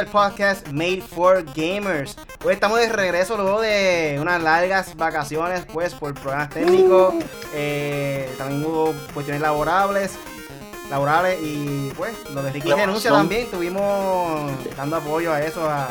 al podcast Made for Gamers. Hoy estamos de regreso luego de unas largas vacaciones, pues por problemas técnicos. Eh, también hubo cuestiones laborables, laborales y pues lo de Ricky renuncia también. Estuvimos dando apoyo a eso, a,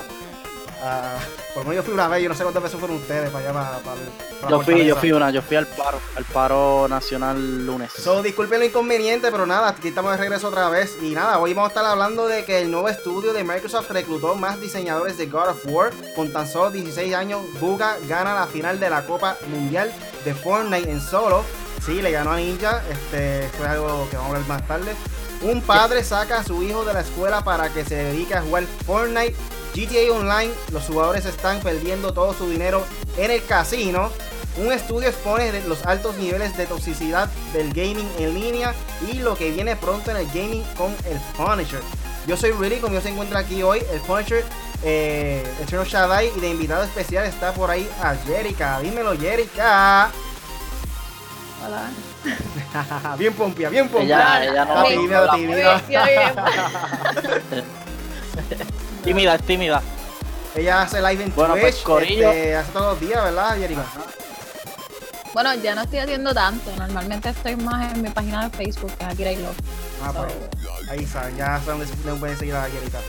a por lo yo fui una vez, yo no sé cuántas veces fueron ustedes para allá, para, Yo fui, yo fui una, yo fui al paro, al paro nacional lunes. So, disculpen lo inconveniente, pero nada, aquí estamos de regreso otra vez. Y nada, hoy vamos a estar hablando de que el nuevo estudio de Microsoft reclutó más diseñadores de God of War. Con tan solo 16 años, Buga gana la final de la Copa Mundial de Fortnite en solo. Sí, le ganó a Ninja, este fue algo que vamos a ver más tarde. Un padre saca a su hijo de la escuela para que se dedique a jugar Fortnite GTA Online, los jugadores están perdiendo todo su dinero en el casino. Un estudio expone los altos niveles de toxicidad del gaming en línea y lo que viene pronto en el gaming con el Punisher. Yo soy Really, como yo se encuentra aquí hoy, el Punisher, eh, el señor Shadai y de invitado especial está por ahí a Jerica. Dímelo, Jerica. Hola. bien pompia, bien pompia. Ella, Tímida, es tímida. Ella hace live en bueno, Twitch. Pues, este, hace todos los días, ¿verdad, Yerika? Bueno, ya no estoy haciendo tanto. Normalmente estoy más en mi página de Facebook, que es Akira Love. Ah, pues. Ahí está, ya saben dónde pueden seguir a Yerika.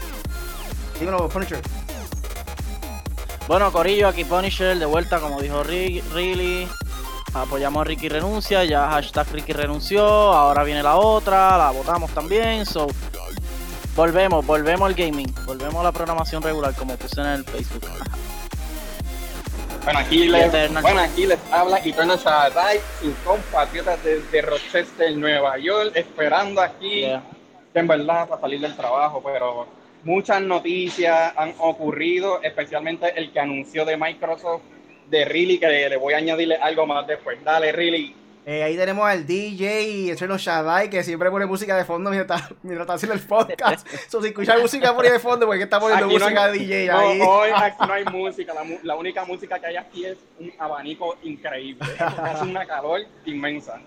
Dímelo, Punisher. Bueno, Corillo, aquí Punisher, de vuelta, como dijo Riley. Apoyamos a Ricky Renuncia, ya hashtag Ricky renunció, ahora viene la otra, la votamos también, so Volvemos, volvemos al gaming, volvemos a la programación regular como puse en el Facebook. Bueno, aquí les, bueno, aquí les habla Eternal Shaddai, sus compatriotas desde Rochester, Nueva York, esperando aquí, en verdad, para salir del trabajo, pero muchas noticias han ocurrido, especialmente el que anunció de Microsoft, de Riley, que le, le voy a añadirle algo más después. Dale, Riley. Eh, ahí tenemos al DJ y el Chelo Shaddai que siempre pone música de fondo mientras, mientras está haciendo el podcast. so, si escuchas música por ahí de fondo, porque está poniendo música de DJ ahí. No, hoy aquí no hay música. La, la, única música que hay aquí es un abanico increíble. Hace una calor inmensa.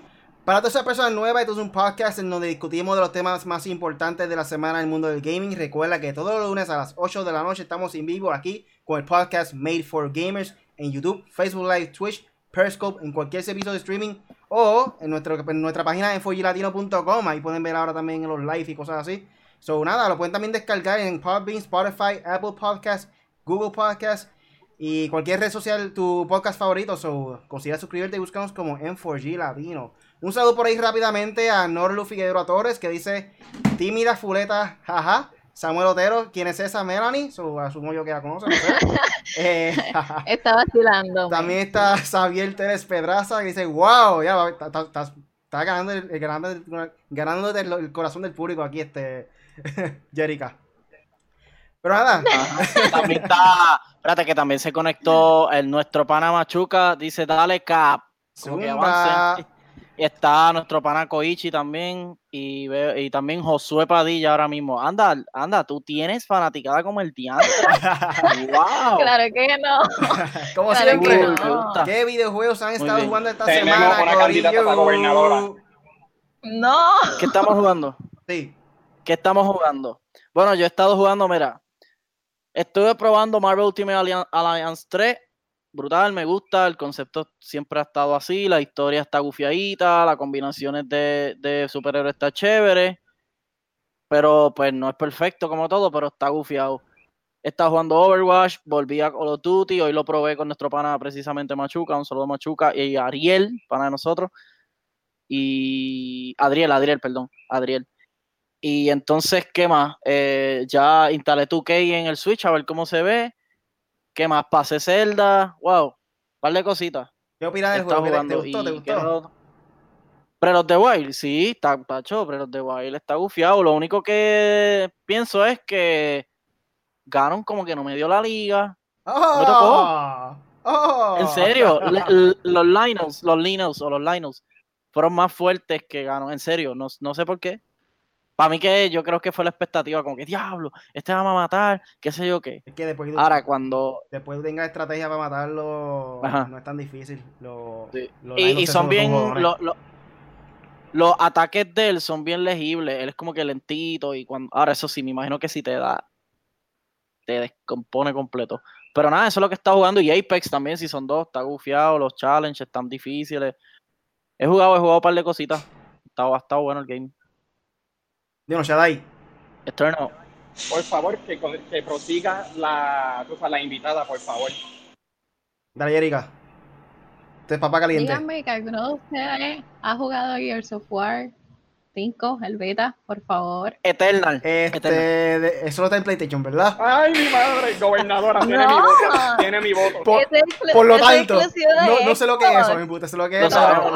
Para todas esas personas nuevas, esto es un podcast en donde discutimos de los temas más importantes de la semana en el mundo del gaming. Recuerda que todos los lunes a las 8 de la noche estamos en vivo aquí con el podcast Made for Gamers en YouTube, Facebook Live, Twitch, Periscope, en cualquier servicio de streaming o en, nuestro, en nuestra página en fogilatino.com. Ahí pueden ver ahora también los live y cosas así. So, nada, lo pueden también descargar en Podbean, Spotify, Apple Podcasts, Google Podcasts y cualquier red social, tu podcast favorito. So, considera suscribirte y búscanos como M4G Latino. Un saludo por ahí rápidamente a Norlu Figueroa Torres que dice: Tímida fuleta, jaja. Samuel Otero, ¿quién es esa Melanie? So, asumo yo que la conoce, no sé. eh, está vacilando. También está Xavier Teres Pedraza que dice, wow, ya está, ganando, el, ganando, ganando el, corazón del público aquí, este Jerica. Pero nada. también está, espérate que también se conectó el nuestro pana Machuca, dice dale cap. Está nuestro pana Koichi también y, y también Josué Padilla ahora mismo. Anda, anda, tú tienes fanaticada como el diantre. wow. Claro que no. como siempre. ¿Qué videojuegos han estado jugando esta semana? Una candidata para gobernadora. No. ¿Qué estamos jugando? Sí. ¿Qué estamos jugando? Bueno, yo he estado jugando, mira. Estuve probando Marvel Ultimate Alliance 3 brutal, me gusta, el concepto siempre ha estado así, la historia está gufiadita, las combinaciones de, de superhéroes está chévere, pero pues no es perfecto como todo, pero está gufiado. Está jugando Overwatch, volví a Call of Duty, hoy lo probé con nuestro pana precisamente Machuca, un saludo Machuca, y Ariel, pana de nosotros, y Adriel, Adriel, perdón, Adriel. Y entonces, ¿qué más? Eh, ya instalé 2K en el Switch a ver cómo se ve ¿Qué más? Pase Zelda. Wow. Par de cositas. ¿Qué opinas del juego? ¿Te gustó? ¿Te gustó? Pero los de Wild, sí, está pacho, pero los de Wild está gufiado. Lo único que pienso es que Ganon como que no me dio la liga. Oh, me tocó. Oh. En serio, los Linus, los Linus o los Linus fueron más fuertes que Ganon. En serio, no, no sé por qué. Para mí que yo creo que fue la expectativa, como que diablo, este va a matar, qué sé yo qué. Es que después Ahora cuando después tenga estrategia para matarlo, no es tan difícil. y, son bien los ataques de él son bien legibles, él es como que lentito y cuando ahora eso sí, me imagino que si te da te descompone completo. Pero nada, eso es lo que está jugando. Y Apex también, si son dos, está gufiado, los challenges están difíciles. He jugado, he jugado un par de cositas. Está, estado bueno el game. Dios, Shadai. Eterno. Por favor, que, que prosiga la, la invitada, por favor. Dale, Erika. Este es papá caliente. Díganme que alguno de ustedes ha jugado Gears of War 5, el beta, por favor. Eternal. Este, eso no está en PlayStation, ¿verdad? Ay, mi madre, gobernadora, tiene mi voto. Tiene mi voto. Por, lo tanto, no, no, sé lo que es eso, mi puta, sé lo que es. Lo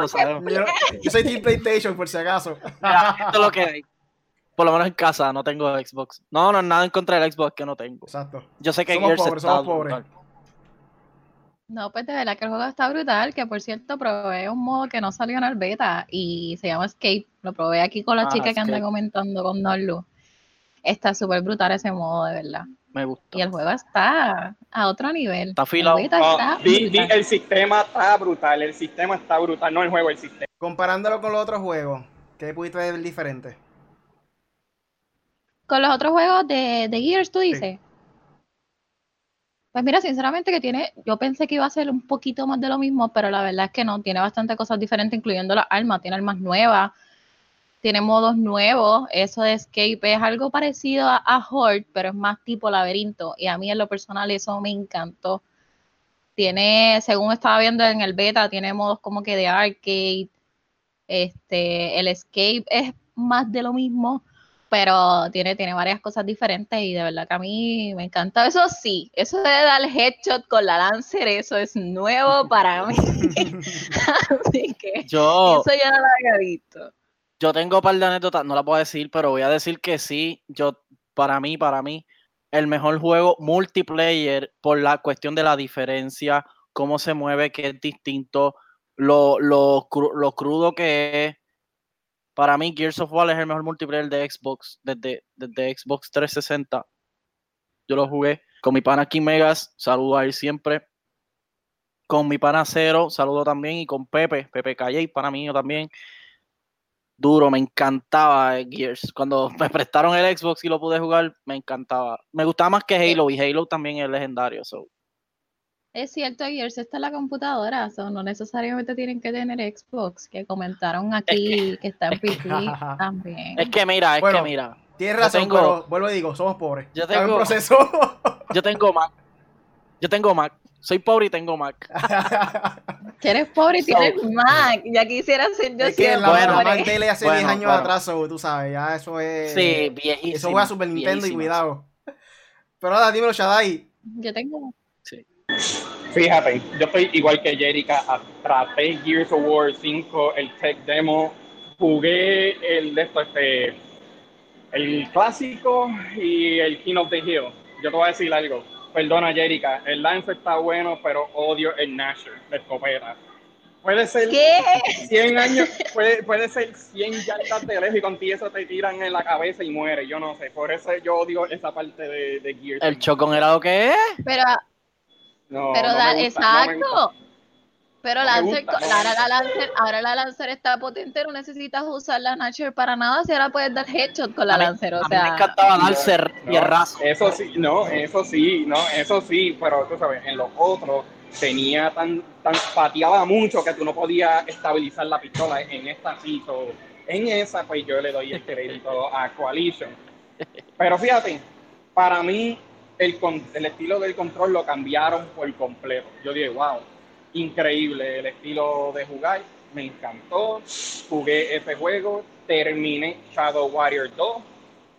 sabemos, Yo, yo, soy Team PlayStation, por si acaso. esto es lo que hay. Por lo menos en casa no tengo Xbox. No, no, nada en contra del Xbox que no tengo. Exacto. Yo sé que somos Gears pobres, somos pobres. No, pues de verdad que el juego está brutal, que por cierto probé un modo que no salió en el beta y se llama Escape. Lo probé aquí con la ah, chica que anda comentando con Norlu. Está súper brutal ese modo, de verdad. Me gusta. Y el juego está a otro nivel. Está afilado. Ah, el sistema está brutal, el sistema está brutal, no el juego, el sistema. Comparándolo con los otros juegos, ¿qué pudiste ver diferente? Con los otros juegos de, de Gears, tú dices. Pues mira, sinceramente que tiene, yo pensé que iba a ser un poquito más de lo mismo, pero la verdad es que no, tiene bastantes cosas diferentes, incluyendo las armas, tiene armas nuevas, tiene modos nuevos, eso de escape es algo parecido a, a Horde, pero es más tipo laberinto, y a mí en lo personal eso me encantó. Tiene, según estaba viendo en el beta, tiene modos como que de arcade, este, el escape es más de lo mismo, pero tiene, tiene varias cosas diferentes y de verdad que a mí me encanta. Eso sí, eso de dar headshot con la Lancer, eso es nuevo para mí. Así que yo, eso ya no lo había visto. Yo tengo un par de anécdotas, no la puedo decir, pero voy a decir que sí, yo, para mí, para mí, el mejor juego multiplayer por la cuestión de la diferencia, cómo se mueve, que es distinto, lo, lo, lo crudo que es para mí, Gears of War es el mejor multiplayer de Xbox desde, desde Xbox 360. Yo lo jugué con mi pana King Megas, saludo a él siempre. Con mi pana Cero, saludo también. Y con Pepe, Pepe Calle, pana mío también. Duro, me encantaba Gears. Cuando me prestaron el Xbox y lo pude jugar, me encantaba. Me gustaba más que Halo, y Halo también es legendario. So. Es cierto, Gears está en la computadora, no necesariamente tienen que tener Xbox, que comentaron aquí que, está en PC también. Es que mira, es que mira. Tienes razón, pero vuelvo y digo, somos pobres. Yo tengo un proceso. yo tengo Mac. Yo tengo Mac. Soy pobre y tengo Mac. que eres pobre y tienes Mac. Ya quisiera ser yo es que la, bueno, Mac tele hace 10 años atrás, tú sabes, ya eso es. Sí, viejísimo. Eso fue a Super Nintendo y cuidado. Pero ahora dímelo, Shadai. Yo tengo. Fíjate, yo estoy igual que Jerica, traté Gears of War 5, el tech demo, jugué el de esto, este, el clásico y el King of the Hill. Yo te voy a decir algo, perdona Jerica, el Lance está bueno, pero odio el Nasher, de escopeta. Puede ser 100 años, puede, puede ser 100 yardas de lejos y contigo eso te tiran en la cabeza y muere, yo no sé, por eso yo odio esa parte de, de Gears. ¿El chocón era lo que es? Pero pero da, exacto. pero Lancer, ahora, la Lancer, ahora la Lancer está potente, no necesitas usar la Nature para nada, si ahora puedes dar headshot con la Lancer, o sea. me encantaba Lancer y Eso sí, no, eso sí, no, eso sí, pero tú sabes, en los otros tenía tan, tan pateaba mucho que tú no podías estabilizar la pistola, en esta sí, en esa pues yo le doy el crédito a Coalition. Pero fíjate, para mí el, el estilo del control lo cambiaron por completo. Yo dije, wow, increíble el estilo de jugar, me encantó. Jugué ese juego, terminé Shadow Warrior 2,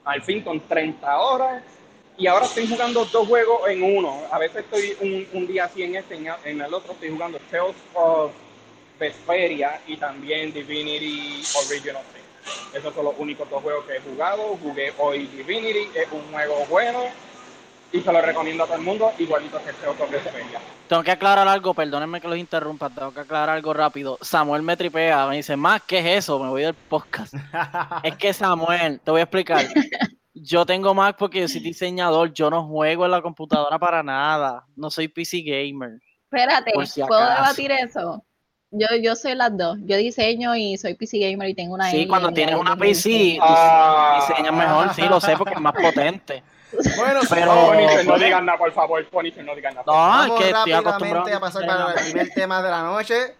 al fin con 30 horas. Y ahora estoy jugando dos juegos en uno. A veces estoy un, un día así en este, en el otro estoy jugando Tales of Vesperia y también Divinity Original Sin. Esos son los únicos dos juegos que he jugado. Jugué hoy Divinity, es un juego bueno y se lo recomiendo a todo el mundo, igualito que este otro que se venga. Tengo que aclarar algo, perdónenme que los interrumpa, tengo que aclarar algo rápido. Samuel me tripea, me dice, más, ¿qué es eso? Me voy del podcast. es que Samuel, te voy a explicar. Yo tengo Mac porque yo soy diseñador, yo no juego en la computadora para nada, no soy PC gamer. Espérate, ¿puedo debatir eso? Yo, yo soy las dos. Yo diseño y soy PC gamer y tengo una. Sí, cuando tienes una PC, ah. diseñas mejor, sí, lo sé porque es más potente. Bueno, Pero- Punisher, no digan nada, por favor. Punisher, no digan nada. No, Vamos es que estoy rápidamente acostumbrado a pasar para el primer tema de la noche.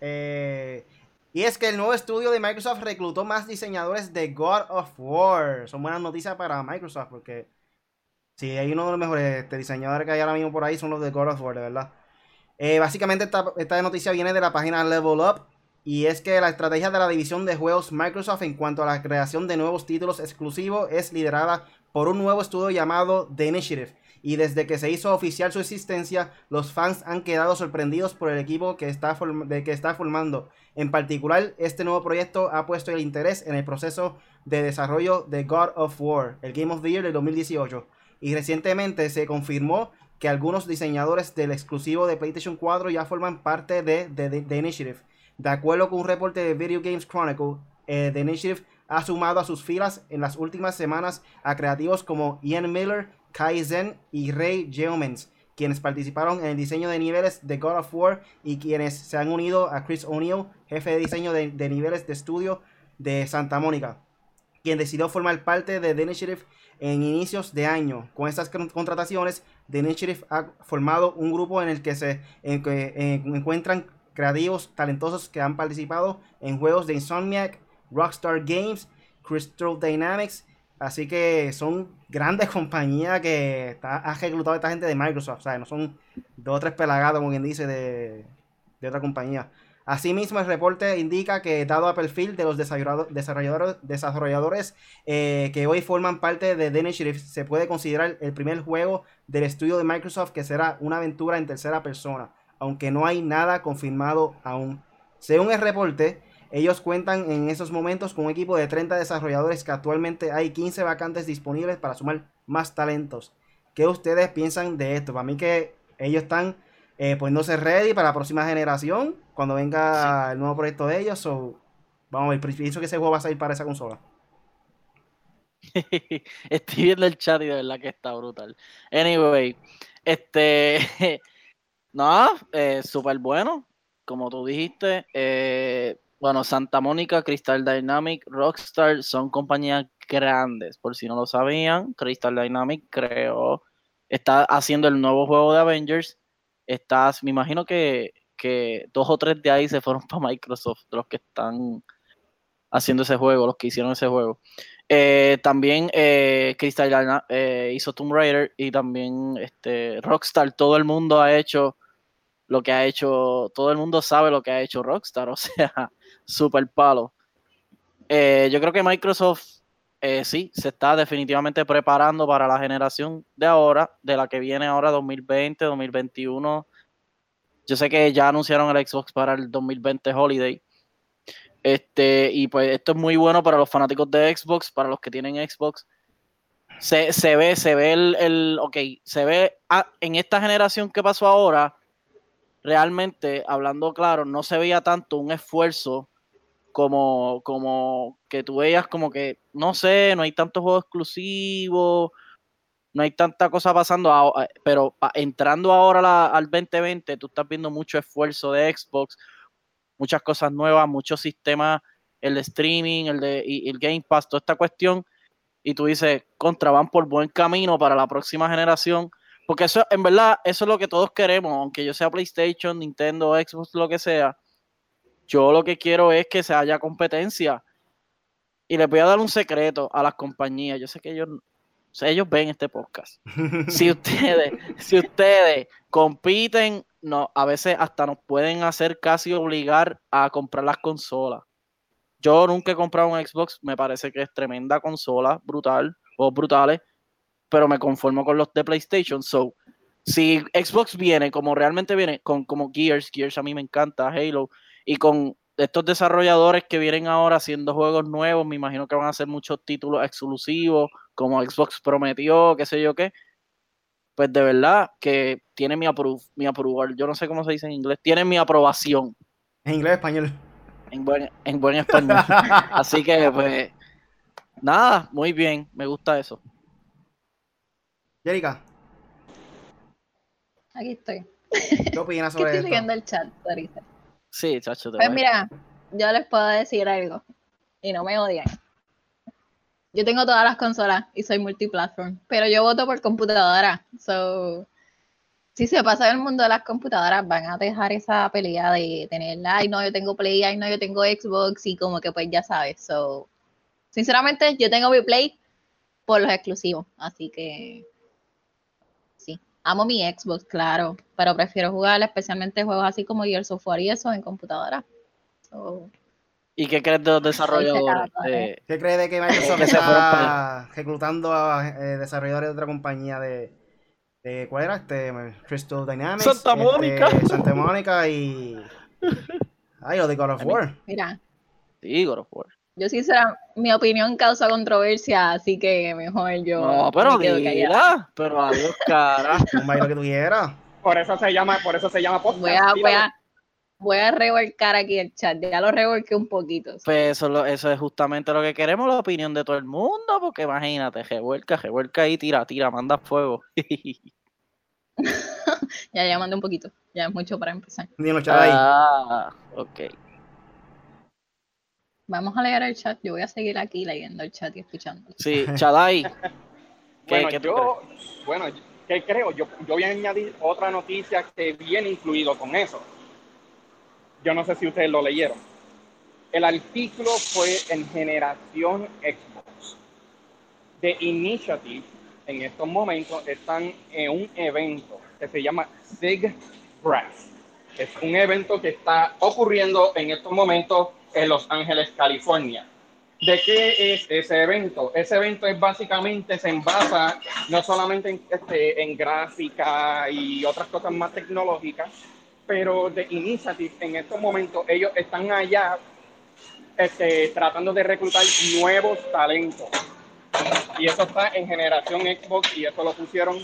Eh, y es que el nuevo estudio de Microsoft reclutó más diseñadores de God of War. Son buenas noticias para Microsoft porque si hay uno de los mejores este, diseñadores que hay ahora mismo por ahí son los de God of War, de verdad. Eh, básicamente esta, esta noticia viene de la página Level Up y es que la estrategia de la división de juegos Microsoft en cuanto a la creación de nuevos títulos exclusivos es liderada por un nuevo estudio llamado The Initiative. Y desde que se hizo oficial su existencia, los fans han quedado sorprendidos por el equipo que está, de que está formando. En particular, este nuevo proyecto ha puesto el interés en el proceso de desarrollo de God of War, el Game of the Year del 2018. Y recientemente se confirmó que algunos diseñadores del exclusivo de PlayStation 4 ya forman parte de, The Initiative. De acuerdo con un reporte de Video Games Chronicle, eh, The Initiative ha sumado a sus filas en las últimas semanas a creativos como Ian Miller, Kai Zen y Ray Geomens, quienes participaron en el diseño de niveles de God of War y quienes se han unido a Chris O'Neill, jefe de diseño de, niveles de estudio de Santa Mónica, quien decidió formar parte de The Initiative en inicios de año. Con estas con- contrataciones, The Initiative ha formado un grupo en el que se encuentran creativos talentosos que han participado en juegos de Insomniac, Rockstar Games, Crystal Dynamics. Así que son grandes compañías que está, ha reclutado a esta gente de Microsoft. ¿sabes? No son dos o tres pelagados, como quien dice, de, de otra compañía. Asimismo, el reporte indica que, dado a perfil de los desarrollado- desarrolladores, desarrolladores eh, que hoy forman parte de The Initiative, se puede considerar el primer juego del estudio de Microsoft que será una aventura en tercera persona, aunque no hay nada confirmado aún. Según el reporte, ellos cuentan en esos momentos con un equipo de 30 desarrolladores que actualmente hay 15 vacantes disponibles para sumar más talentos. ¿Qué ustedes piensan de esto? Para mí que ellos están eh, poniéndose ready para la próxima generación, cuando venga el nuevo proyecto de ellos. So, vamos a ver, pienso que ese juego va a salir para esa consola. Estoy viendo el chat y de verdad que está brutal. Anyway, este. no, eh, súper bueno. Como tú dijiste, eh, bueno, Santa Mónica, Crystal Dynamic, Rockstar son compañías grandes. Por si no lo sabían, Crystal Dynamic creó, está haciendo el nuevo juego de Avengers. Estás, me imagino que, que dos o tres de ahí se fueron para Microsoft, los que están haciendo ese juego, los que hicieron ese juego. Eh, también eh, Crystal Dyna- eh, hizo Tomb Raider y también este, Rockstar. Todo el mundo ha hecho lo que ha hecho, todo el mundo sabe lo que ha hecho Rockstar, o sea, super palo. Eh, yo creo que Microsoft eh, sí se está definitivamente preparando para la generación de ahora, de la que viene ahora 2020, 2021. Yo sé que ya anunciaron el Xbox para el 2020 Holiday. Este, y pues esto es muy bueno para los fanáticos de Xbox, para los que tienen Xbox. Se, se ve, se ve el, el ok, se ve ah, en esta generación que pasó ahora, realmente, hablando claro, no se veía tanto un esfuerzo como, como que tú veías como que, no sé, no hay tantos juegos exclusivos, no hay tanta cosa pasando, pero entrando ahora al 2020, tú estás viendo mucho esfuerzo de Xbox, muchas cosas nuevas, muchos sistemas, el de streaming, el de y el Game Pass, toda esta cuestión, y tú dices, contra, van por buen camino para la próxima generación, porque eso, en verdad, eso es lo que todos queremos, aunque yo sea PlayStation, Nintendo, Xbox, lo que sea, yo lo que quiero es que se haya competencia. Y les voy a dar un secreto a las compañías, yo sé que ellos, o sea, ellos ven este podcast si ustedes, si ustedes compiten, no, a veces hasta nos pueden hacer casi obligar a comprar las consolas. Yo nunca he comprado un Xbox, me parece que es tremenda consola, brutal, o brutales, pero me conformo con los de PlayStation. So, si Xbox viene como realmente viene, con como Gears, Gears a mí me encanta, Halo, y con estos desarrolladores que vienen ahora haciendo juegos nuevos, me imagino que van a hacer muchos títulos exclusivos, como Xbox prometió, qué sé yo qué, pues de verdad que tiene mi, apro mi aprobar, yo no sé cómo se dice en inglés, tiene mi aprobación En inglés, español. en buen, en buen español. Así que pues nada, muy bien, me gusta eso. Jerica, Aquí estoy. ¿qué opinas sobre estoy esto? leyendo el chat ahorita. Sí, chacho, te Pues voy. mira, yo les puedo decir algo. Y no me odian. Yo tengo todas las consolas y soy multiplatform, pero yo voto por computadora. So, si se pasa en el mundo de las computadoras, van a dejar esa pelea de tener, ay, no, yo tengo Play, ay, no, yo tengo Xbox, y como que pues ya sabes. So, sinceramente, yo tengo mi Play por los exclusivos, así que amo mi Xbox, claro, pero prefiero jugar especialmente juegos así como Gears of War y eso en computadora. So, ¿Y qué crees de los desarrolladores? Eh, ¿Qué crees de que Microsoft está reclutando a eh, desarrolladores de otra compañía de, de ¿cuál era? Este, Crystal Dynamics. Santa este, Mónica. Santa Mónica y... Ay, o de God of War. Mira. Sí, God of War. Yo sinceramente, mi opinión causa controversia, así que mejor yo... No, pero dila, pero adiós, cara. Un baile que tú quieras. Por eso se llama, por eso se llama podcast. Voy a, voy a, voy a revolcar aquí el chat, ya lo revolqué un poquito. Pues eso, eso es justamente lo que queremos, la opinión de todo el mundo, porque imagínate, revuelca, revuelca y tira, tira, manda fuego. ya, ya mandé un poquito, ya es mucho para empezar. Ah, ok. Vamos a leer el chat, yo voy a seguir aquí leyendo el chat y escuchando. Sí, Chadai. bueno, yo, bueno, ¿qué creo? Yo, yo voy a añadir otra noticia que viene incluido con eso yo no sé si ustedes lo leyeron. El artículo fue en generación Xbox. The Initiative, en estos momentos, están en un evento que se llama SIG Brass. Es un evento que está ocurriendo en estos momentos en Los Ángeles, California. ¿De qué es ese evento? Ese evento es básicamente, se envasa no solamente en, este, en gráfica y otras cosas más tecnológicas, pero de Initiative en estos momentos ellos están allá este, tratando de reclutar nuevos talentos. Y eso está en generación Xbox y eso lo pusieron,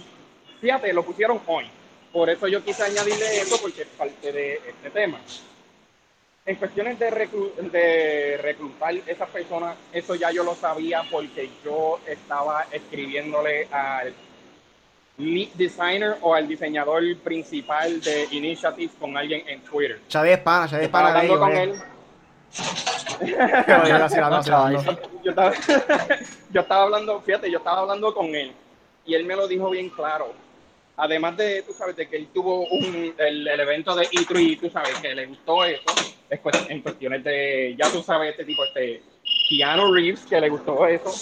fíjate, lo pusieron hoy. Por eso yo quise añadirle eso porque es parte de este tema. En cuestiones de, de reclutar esas personas, eso ya yo lo sabía porque yo estaba escribiéndole al lead designer o al diseñador principal de Initiative con alguien en Twitter. Xavi Espana, Xavi Espana. Hablando con él. yo, estaba, hablando, fíjate, yo estaba hablando con él y él me lo dijo bien claro. Además de, tú sabes, de que él tuvo un, el, evento de E3, tú sabes, que le gustó eso, es en cuestiones de, ya tú sabes, este tipo, este, Keanu Reeves, que le gustó eso,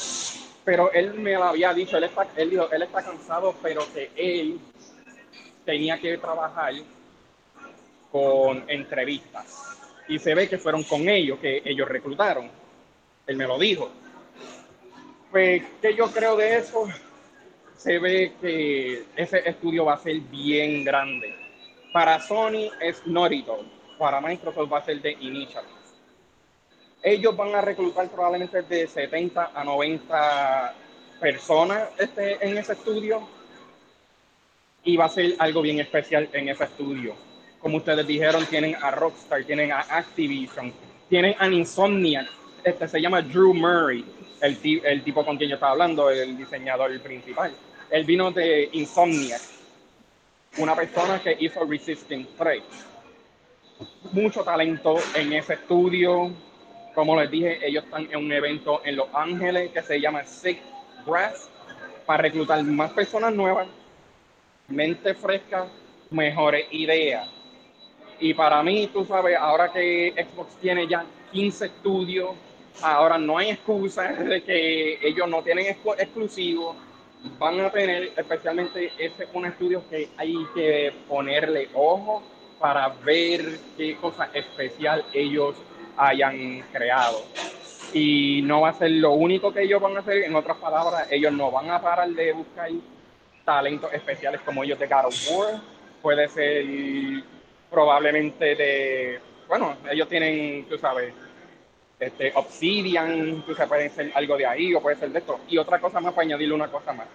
pero él me lo había dicho, él, está, él dijo, él está cansado, pero que él tenía que trabajar con entrevistas. Y se ve que fueron con ellos, que ellos reclutaron. Él me lo dijo. Pues, ¿qué yo creo de eso? Se ve que ese estudio va a ser bien grande. Para Sony es Naughty Para Microsoft va a ser de Initiative ellos van a reclutar probablemente de 70 a 90 personas este, en ese estudio y va a ser algo bien especial en ese estudio. Como ustedes dijeron, tienen a Rockstar, tienen a Activision, tienen a Insomniac, este se llama Drew Murray, el, tipo con quien yo estaba hablando, el diseñador principal. Él vino de Insomniac, una persona que hizo Resisting 3. Mucho talento en ese estudio, como les dije, ellos están en un evento en Los Ángeles que se llama Sick Brass para reclutar más personas nuevas, mente fresca, mejores ideas. Y para mí, tú sabes, ahora que Xbox tiene ya 15 estudios, ahora no hay excusa de que ellos no tienen exclusivos. Van a tener, especialmente, ese un estudio que hay que ponerle ojo para ver qué cosa especial ellos hayan creado. Y no va a ser lo único que ellos van a hacer, en otras palabras, ellos no van a parar de buscar talentos especiales como ellos de God of War, puede ser probablemente de, bueno, ellos tienen, tú sabes, este, Obsidian, tú sabes, puede ser algo de ahí o puede ser de esto. Y otra cosa más, para añadirle una cosa más.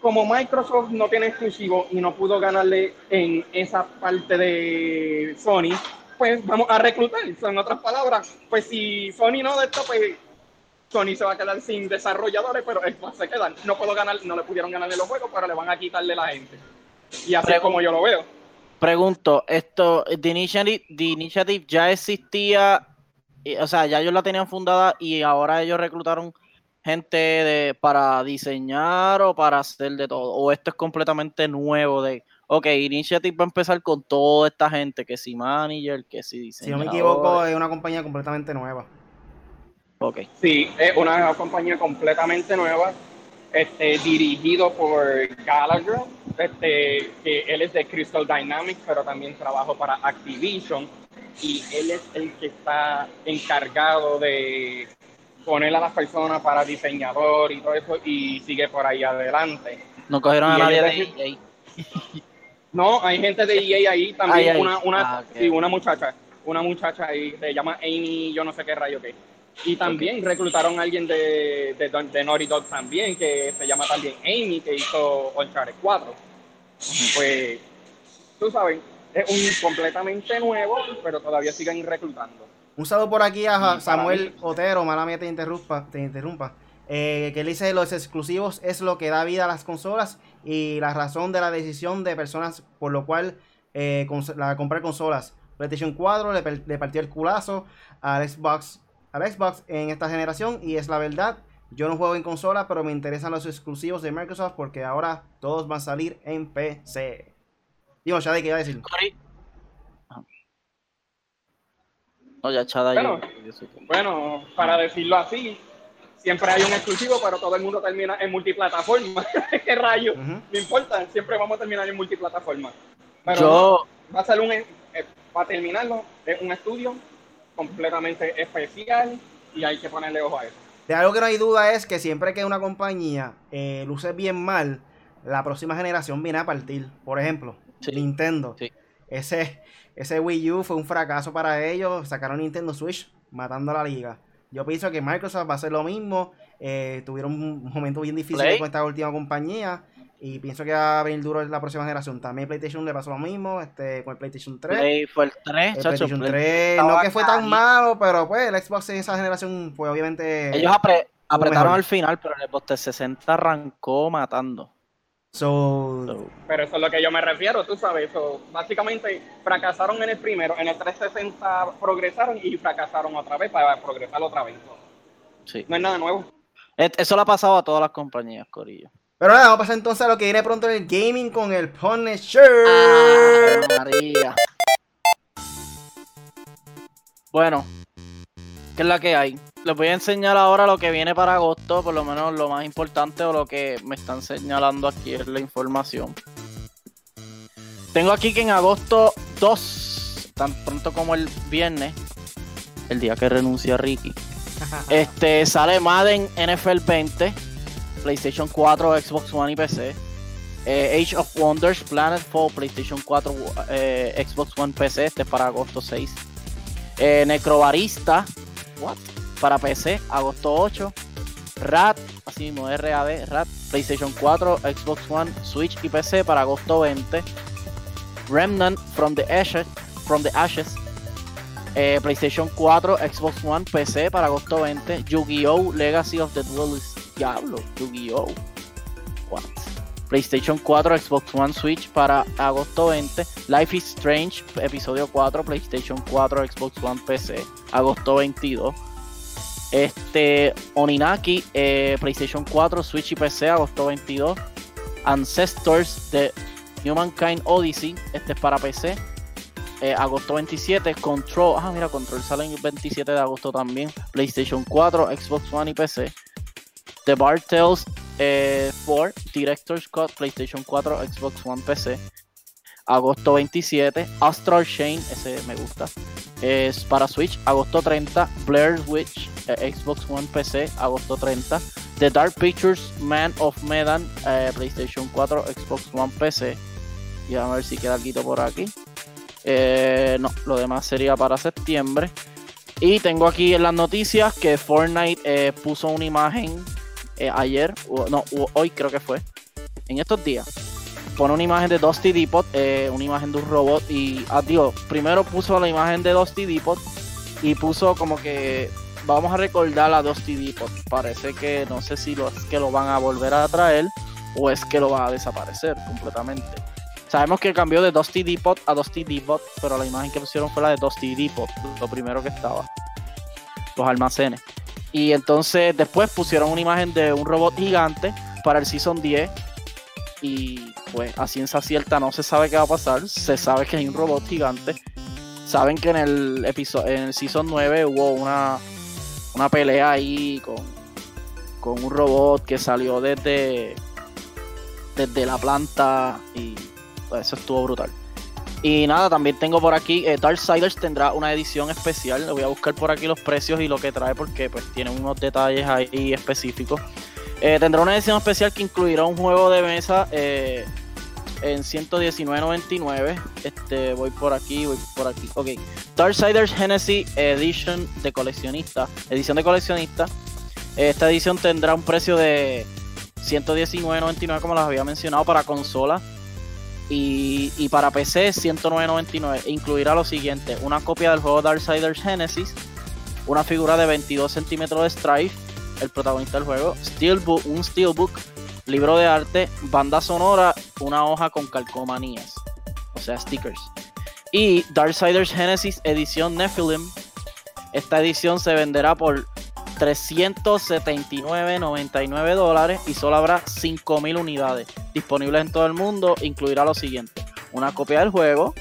Como Microsoft no tiene exclusivo y no pudo ganarle en esa parte de Sony, pues vamos a reclutar. En otras palabras, pues si Sony no de esto, pues Sony se va a quedar sin desarrolladores, pero Xbox se quedan. No puedo ganar, no le pudieron ganar los juegos, pero le van a quitarle la gente. Y así es como yo lo veo. Pregunto, esto, The Initiative, The Initiative ya existía, o sea, ya ellos la tenían fundada y ahora ellos reclutaron gente de, para diseñar o para hacer de todo? ¿O esto es completamente nuevo de, ok, Initiative va a empezar con toda esta gente, que si manager, que si diseñador? Si no me equivoco, es una compañía completamente nueva. Ok. Sí, es una compañía completamente nueva, este, dirigido por Gallagher, este, que él es de Crystal Dynamics, pero también trabaja para Activision, y él es el que está encargado de poner a las personas para diseñador y todo eso, y sigue por ahí adelante. No cogieron a Y nadie él de es- EA. No, hay gente de EA ahí también, una, una, Ah, sí, una muchacha, una muchacha ahí, se llama Amy, yo no sé qué rayo que. Y también reclutaron a alguien de, de, de Naughty Dog también, que se llama también Amy, que hizo Uncharted 4. Pues, tú sabes, es un completamente nuevo, pero todavía siguen reclutando. Un saludo por aquí a Samuel Otero, mala mía te interrumpa, te interrumpa. eh, que él dice los exclusivos es lo que da vida a las consolas y la razón de la decisión de personas por lo cual eh, la comprar consolas. PlayStation 4 le, le partió el culazo al Xbox, al Xbox en esta generación y es la verdad. Yo no juego en consola, pero me interesan los exclusivos de Microsoft porque ahora todos van a salir en PC. Digo, ya de qué iba a decir. No, ya Chada Bueno. Bueno, para decirlo así, siempre hay un exclusivo, pero todo el mundo termina en multiplataforma. ¿Qué rayo? Ujú. No importa, siempre vamos a terminar en multiplataforma. Pero Yo, va a ser un, eh, para terminarlo, es un estudio completamente especial y hay que ponerle ojo a eso. De algo que no hay duda es que siempre que una compañía eh, luce bien mal, la próxima generación viene a partir. Por ejemplo, Sí. Nintendo. Sí. Ese, ese Wii U fue un fracaso para ellos. Sacaron Nintendo Switch matando a la liga. Yo pienso que Microsoft va a hacer lo mismo. eh, tuvieron un momento bien difícil Play. con esta última compañía. Y pienso que va a venir duro la próxima generación. También PlayStation le pasó lo mismo este, con el PlayStation 3. Play fue el 3, El chacho. PlayStation Play 3, estaba no que fue tan malo, pero pues el Xbox en esa generación fue obviamente. Ellos apre- apretaron mejor. al final, pero el Xbox 360 arrancó matando. So, So, Pero eso es lo que yo me refiero, tú sabes. Eso, básicamente fracasaron en el primero, en el 360 progresaron y fracasaron otra vez para progresar otra vez. sí. No es nada nuevo. Et- Eso le ha pasado a todas las compañías, Corillo. Pero nada, vamos a pasar entonces a lo que viene pronto en el gaming con el Punisher. Ay, María. Bueno, ¿qué es la que hay? Les voy a enseñar ahora lo que viene para agosto, por lo menos lo más importante o lo que me están señalando aquí es la información. Tengo aquí que en agosto 2, tan pronto como el viernes, el día que renuncia Ricky, este sale Madden NFL 20, PlayStation 4, Xbox One y PC. Eh, Age of Wonders, Planet Fall, PlayStation 4, eh, Xbox One PC, este es para agosto 6. Eh, Necrobarista, what? Para PC, agosto 8. Rat, así mismo, RAD, Rat, PlayStation 4, Xbox One, Switch y PC para agosto 20. Remnant from the Ashes, from the Ashes PlayStation 4, Xbox One, PC para agosto 20. Yu-Gi-Oh! Legacy of the Duelist. Diablo, Yu-Gi-Oh! What? PlayStation 4, Xbox One, Switch para agosto 20. Life is Strange, episodio 4, PlayStation 4, Xbox One, PC, agosto 22. Este, Oninaki, eh, PlayStation 4, Switch y PC, agosto 22. Ancestors de Humankind Odyssey, este es para PC, eh, agosto 27. Control, ah, mira, Control sale el 27 de agosto también. PlayStation 4, Xbox One y PC. The Bar Tales eh, 4, Director's Cut, PlayStation 4, Xbox One, PC. Agosto 27. Astral Chain, ese me gusta. Es para Switch, agosto 30. Blair's Witch, eh, Xbox One, PC, agosto 30. The Dark Pictures, Man of Medan, eh, PlayStation 4, Xbox One, PC. Y a ver si queda algo por aquí. Eh, no, lo demás sería para septiembre. Y tengo aquí en las noticias que Fortnite puso una imagen eh, ayer, no, hoy creo que fue, en estos días. Pone una imagen de Dusty Depot, eh, una imagen de un robot y, ah, digo, primero puso la imagen de Dusty Depot y puso como que vamos a recordar a Dusty Depot. Parece que no sé si lo, es que lo van a volver a traer o es que lo va a desaparecer completamente. Sabemos que cambió de Dusty Depot a Dusty Depot, pero la imagen que pusieron fue la de Dusty Depot, lo primero que estaba. Los almacenes. Y entonces después pusieron una imagen de un robot gigante para el Season 10. Y pues a ciencia cierta no se sabe qué va a pasar. Se sabe que hay un robot gigante. Saben que en el episodio, en el Season 9 hubo una, una pelea ahí con, con un robot que salió desde, desde la planta. Y pues, eso estuvo brutal. Y nada, también tengo por aquí, eh, Darksiders tendrá una edición especial. Le voy a buscar por aquí los precios y lo que trae porque pues tiene unos detalles ahí específicos. Eh, tendrá una edición especial que incluirá un juego de mesa eh, en 119.99. Este, voy por aquí, voy por aquí. Ok. Darksiders Genesis Edition de coleccionista. Edición de coleccionista. Esta edición tendrá un precio de 119.99 como les había mencionado para consola. Y, para PC 109.99. Incluirá lo siguiente: una copia del juego Darksiders Genesis, una figura de 22 centímetros de Strife, el protagonista del juego, Steelbook, un Steelbook, libro de arte, banda sonora, una hoja con calcomanías, o sea, stickers. Y Darksiders Genesis edición Nephilim. Esta edición se venderá por 379.99 dólares y solo habrá 5.000 unidades disponibles en todo el mundo. Incluirá lo siguiente: una copia del juego,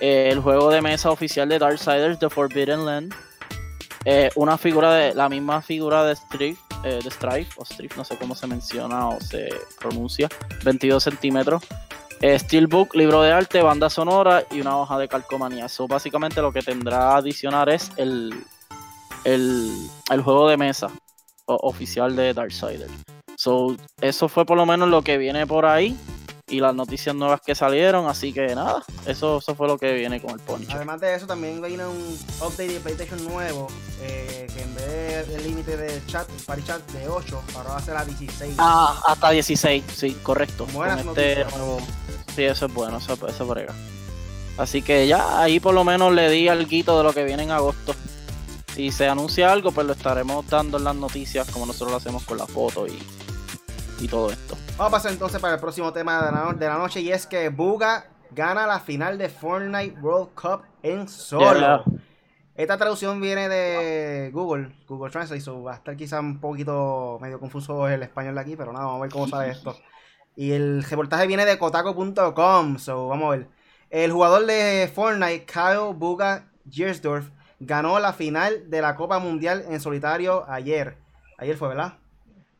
eh, el juego de mesa oficial de Darksiders The Forbidden Land, eh, una figura de la misma figura de Strife, eh, de Strife o Strife, no sé cómo se menciona o se pronuncia, 22 centímetros. Steelbook, libro de arte, banda sonora y una hoja de calcomanía. Eso básicamente lo que tendrá a adicionar es el, el, el juego de mesa oficial de Darksiders. So, eso fue por lo menos lo que viene por ahí y las noticias nuevas que salieron, así que nada, eso, eso fue lo que viene con el poncho. Además de eso, también viene un update de PlayStation nuevo, eh, que en vez del límite de chat, party chat de 8, ahora va a ser a 16. Ah, hasta 16, sí, correcto. Buenas Con noticias. este nuevo- Sí, eso es bueno, eso, eso brega. Así que ya ahí por lo menos le di al guito de lo que viene en agosto. Si se anuncia algo, pues lo estaremos dando en las noticias como nosotros lo hacemos con la foto y, y todo esto. Vamos a pasar entonces para el próximo tema de la, no- de la noche y es que Buga gana la final de Fortnite World Cup en solo. Yeah. Esta traducción viene de Google, Google Translate, so va a estar quizá un poquito medio confuso el español de aquí, pero nada, vamos a ver cómo sale esto. Y el reportaje viene de Kotaku.com, so vamos a ver. El jugador de Fortnite, Kyle Buga Giersdorf, ganó la final de la Copa Mundial en solitario ayer. Ayer fue, ¿verdad?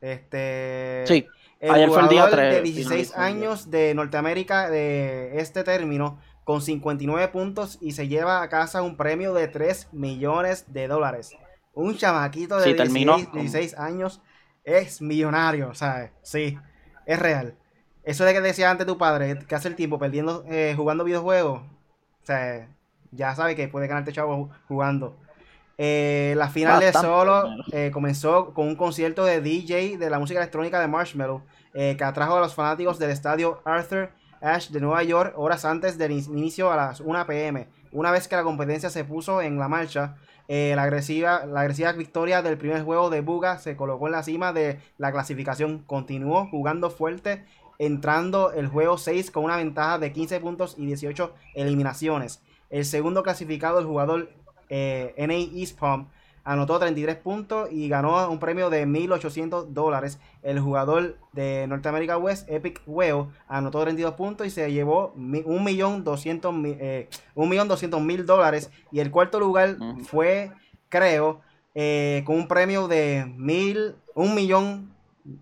Este. Sí, El Ayer fue el día jugador 3, de 16 finalizó el día. años de Norteamérica de este término con 59 puntos y se lleva a casa un premio de 3 millones de dólares. Un chamaquito de Sí, terminó 16, con- 16 años es millonario, ¿sabes? Sí, es real. Eso de que decía antes tu padre, que hace el tiempo perdiendo, eh, jugando videojuegos, o sea, ya sabe que puede ganarte chavo jugando. Eh, la final de solo eh, comenzó con un concierto de DJ de la música electrónica de Marshmello eh, que atrajo a los fanáticos del estadio Arthur Ashe de Nueva York horas antes del in- inicio a las 1 pm. Una vez que la competencia se puso en la marcha, la, agresiva, la agresiva victoria del primer juego de Buga se colocó en la cima de la clasificación. Continuó jugando fuerte, entrando el juego 6 con una ventaja de 15 puntos y 18 eliminaciones. El segundo clasificado, el jugador eh, NA East Palm, anotó 33 puntos y ganó un premio de 1.800 dólares. El jugador de Norteamérica West, Epic Whale, anotó 32 puntos y se llevó mi- 1.200.000 eh, 1.200.000 dólares. Y el cuarto lugar fue, creo, eh, con un premio de mil, un millón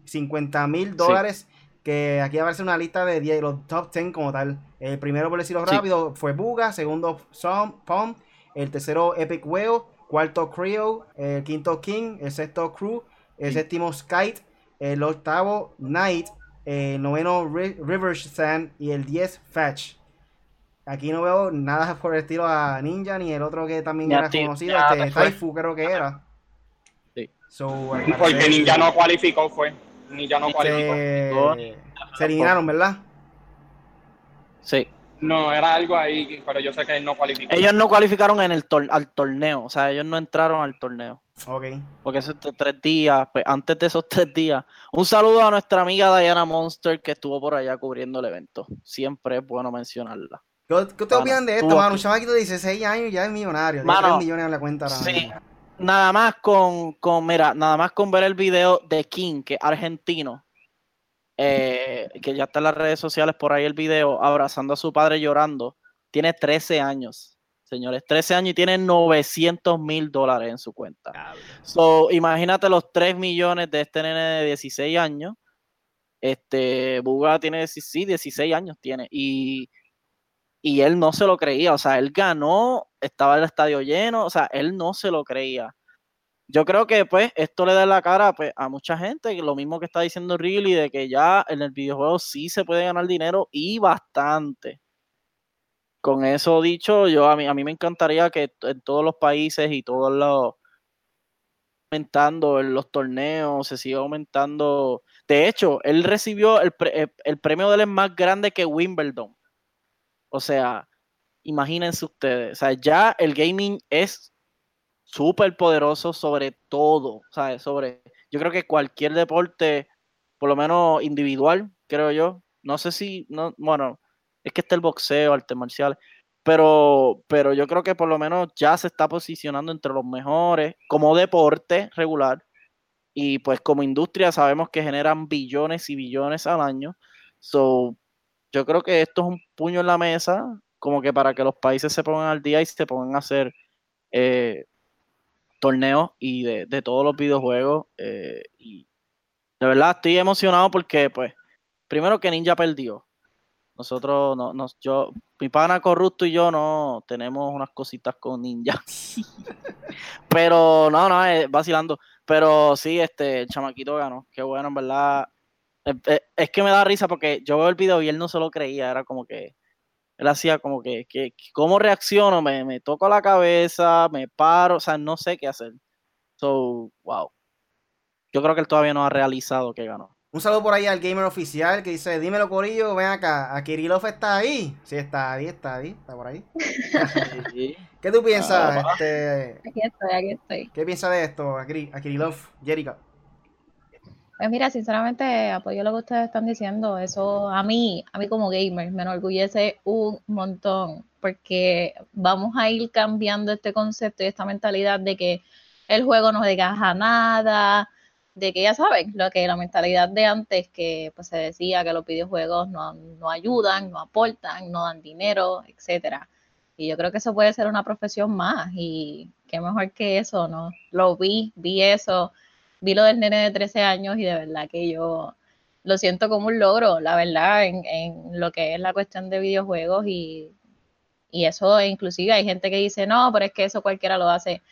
cincuenta mil dólares. Que aquí aparece una lista de 10, los top 10 como tal. El primero, por decirlo Sí. rápido, fue Buga. Segundo, Som- Palm. El tercero, Epic Whale. Cuarto, Creo. El quinto, King. El sexto, Crew. El Sí. séptimo, Skite. El octavo, Knight. El noveno, Ri- River Sand. Y el 10, Fetch. Aquí no veo nada por el estilo a Ninja ni el otro que también era ti- conocido, ya este. Taifu creo que era. Sí. So, al Porque Ninja no cualificó, fue. Ninja no cualificó. se, se eliminaron, ¿verdad? Sí. No, era algo ahí, pero yo sé que él no cualificó. Ellos no cualificaron en el tor- al torneo, o sea, ellos no entraron al torneo. Ok. Porque esos tres días, pues, antes de esos tres días, un saludo a nuestra amiga Diana Monster que estuvo por allá cubriendo el evento. Siempre es bueno mencionarla. ¿Qué, qué te opinan de esto, mano? Un chamaquito de 16 años ya es millonario. Mano, 3 millones en la cuenta ahora Sí, mismo. Nada más con, con, mira, nada más con ver el video de King, que es argentino, eh, que ya está en las redes sociales por ahí el video, abrazando a su padre llorando, tiene 13 años, señores, 13 años y tiene 900 mil dólares en su cuenta. So, imagínate los 3 millones de este nene de 16 años. Este, Buga tiene, sí, 16 años tiene, y y él no se lo creía, o sea, él ganó, estaba el estadio lleno, o sea, él no se lo creía. Yo creo que pues esto le da la cara pues, a mucha gente, lo mismo que está diciendo Riley, de que ya en el videojuego sí se puede ganar dinero y bastante. Con eso dicho, yo a mí, a mí me encantaría que en todos los países y todos los aumentando en los torneos, se siga aumentando. De hecho, él recibió el, eh, el premio de él es más grande que Wimbledon o sea, imagínense ustedes, o sea, ya el gaming es súper poderoso sobre todo, ¿sabes? Sobre, yo creo que cualquier deporte, por lo menos individual, creo yo, no sé si, no, bueno, es que está el boxeo, arte marcial, pero, pero yo creo que por lo menos ya se está posicionando entre los mejores como deporte regular y pues como industria sabemos que generan billones y billones al año. So, yo creo que esto es un puño en la mesa, como que para que los países se pongan al día y se pongan a hacer eh, torneos y de, todos los videojuegos. Eh, y de verdad estoy emocionado porque, pues, primero que Ninja perdió. Nosotros, no, nos, yo, mi pana corrupto y yo no tenemos unas cositas con Ninja. Pero no, no, vacilando. Pero sí, este, el chamaquito ganó. Qué bueno, en verdad. Eh, eh, es que me da risa porque yo veo el video y él no se lo creía, era como que él hacía como que, que ¿cómo reacciono? Me, me toco la cabeza, me paro, o sea, no sé qué hacer. So, wow. Yo creo que él todavía no ha realizado que ganó. Un saludo por ahí al gamer oficial que dice, dímelo Corillo, ven acá, ¿a Kirillov está ahí? Sí, está ahí, está ahí, está por ahí. ¿Qué tú piensas? Ah, este... Aquí estoy, aquí estoy. ¿Qué piensas de esto, a Kirillov, Jerica? Pues mira, sinceramente apoyo lo que ustedes están diciendo. Eso a mí, a mí como gamer, me enorgullece un montón, porque vamos a ir cambiando este concepto y esta mentalidad de que el juego no deja nada, de que ya saben, lo que la mentalidad de antes que pues, se decía que los videojuegos no, no ayudan, no aportan, no dan dinero, etcétera. Y yo creo que eso puede ser una profesión más y qué mejor que eso, ¿no? Lo vi, vi eso vi lo del nene de 13 años y de verdad que yo lo siento como un logro, la verdad, en, en lo que es la cuestión de videojuegos y, y eso inclusive hay gente que dice, no, pero es que eso cualquiera lo hace.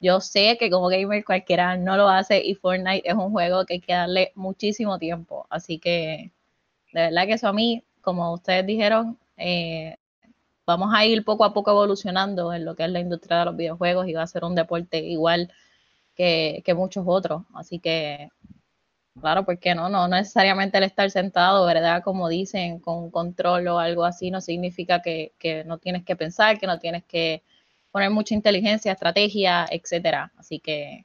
Yo sé que como gamer cualquiera no lo hace y Fortnite es un juego que hay que darle muchísimo tiempo. Así que de verdad que eso a mí, como ustedes dijeron, eh, vamos a ir poco a poco evolucionando en lo que es la industria de los videojuegos y va a ser un deporte igual que, muchos otros. Así que, claro, porque no? no? necesariamente el estar sentado, ¿verdad? Como dicen, con control o algo así, no significa que, no tienes que pensar, que no tienes que poner mucha inteligencia, estrategia, etcétera. Así que,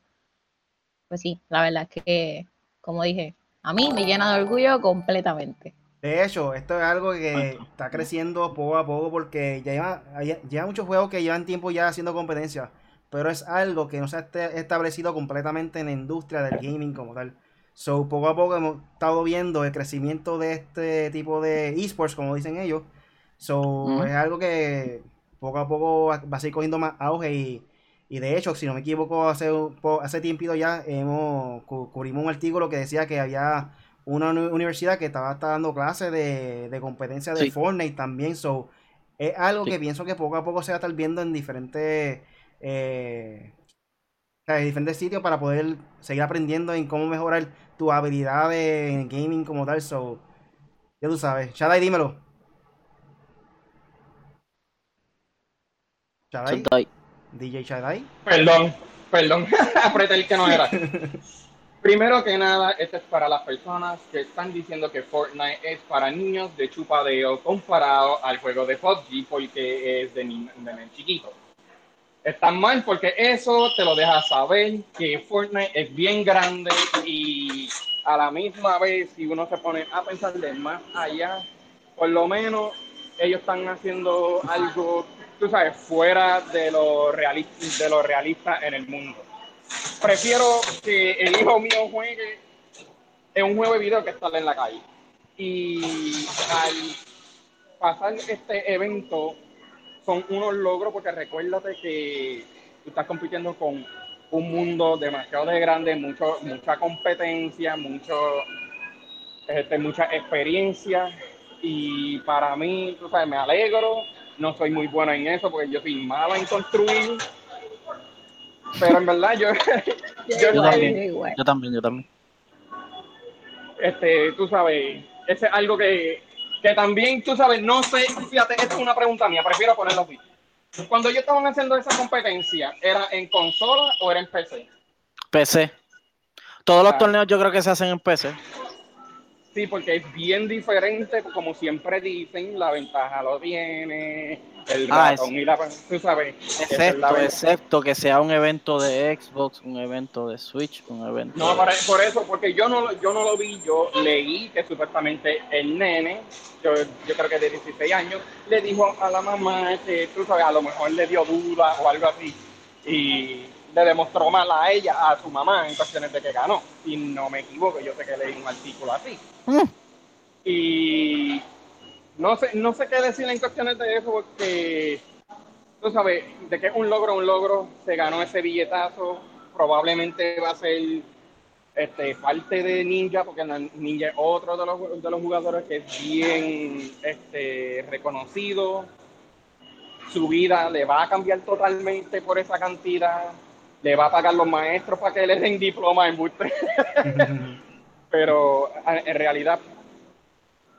pues sí, la verdad es que, como dije, a mí me llena de orgullo completamente. De hecho, esto es algo que está creciendo poco a poco porque ya lleva, lleva muchos juegos que llevan tiempo ya haciendo competencia pero es algo que no se ha establecido completamente en la industria del gaming como tal. So, poco a poco hemos estado viendo el crecimiento de este tipo de esports, como dicen ellos. So, es algo que poco a poco va a seguir cogiendo más auge y, y de hecho, si no me equivoco, hace, hace tiempo ya hemos cubrimos un artículo que decía que había una universidad que estaba, dando clases de, de competencia de Fortnite también. So, es algo que pienso que poco a poco se va a estar viendo en diferentes eh, diferentes sitios para poder seguir aprendiendo en cómo mejorar tu habilidad en gaming como tal. So, ya tú sabes. Shadai, dímelo. Shadai. DJ Shadai. Perdón, perdón. Apreté el que no era. Primero que nada, esto es para las personas que están diciendo que Fortnite es para niños de chupadeo comparado al juego de PUBG porque es de, de chiquitos están mal porque eso te lo deja saber que Fortnite es bien grande y a la misma vez si uno se pone a pensar de más allá, por lo menos ellos están haciendo algo, tú sabes, fuera de lo de lo realista en el mundo. prefiero que el hijo mío juegue en un juego de video que estar en la calle. Y al pasar este evento son unos logros porque recuérdate que tú estás compitiendo con un mundo demasiado de grande, mucho, mucha competencia, mucho, este, mucha experiencia. Y para mí, tú sabes, me alegro, no soy muy buena en eso porque yo soy mala en construir, pero en verdad yo... yo, también, yo también, yo también. Este, tú sabes, ese es algo que, que también, tú sabes, no sé, fíjate, esta es una pregunta mía, prefiero ponerlo así. Cuando yo estaban haciendo esa competencia, ¿era en consola o era en PC? PC. Todos los ah. torneos yo creo que se hacen en PC. Sí, porque es bien diferente, como siempre dicen, la ventaja lo tiene, el ah, ratón y la... Tú sabes. Excepto, excepto que sea un evento de Xbox, un evento de Switch, un evento... No, por, eso, porque yo no, yo no lo vi, yo leí que supuestamente el nene, yo, yo creo que de 16 años, le dijo a la mamá que, tú sabes, a lo mejor le dio duda o algo así, y le demostró mal a ella, a su mamá, en cuestiones de que ganó. Y no me equivoco, yo sé que leí un artículo así. Mm. Y no sé, no sé qué decir en cuestiones de eso, porque tú sabes, de que es un logro, un logro, se ganó ese billetazo, probablemente va a ser este, parte de Ninja, porque Ninja es otro de los, de los jugadores que es bien este, reconocido. Su vida le va a cambiar totalmente por esa cantidad le va a pagar los maestros para que le den diploma en buste. Pero en realidad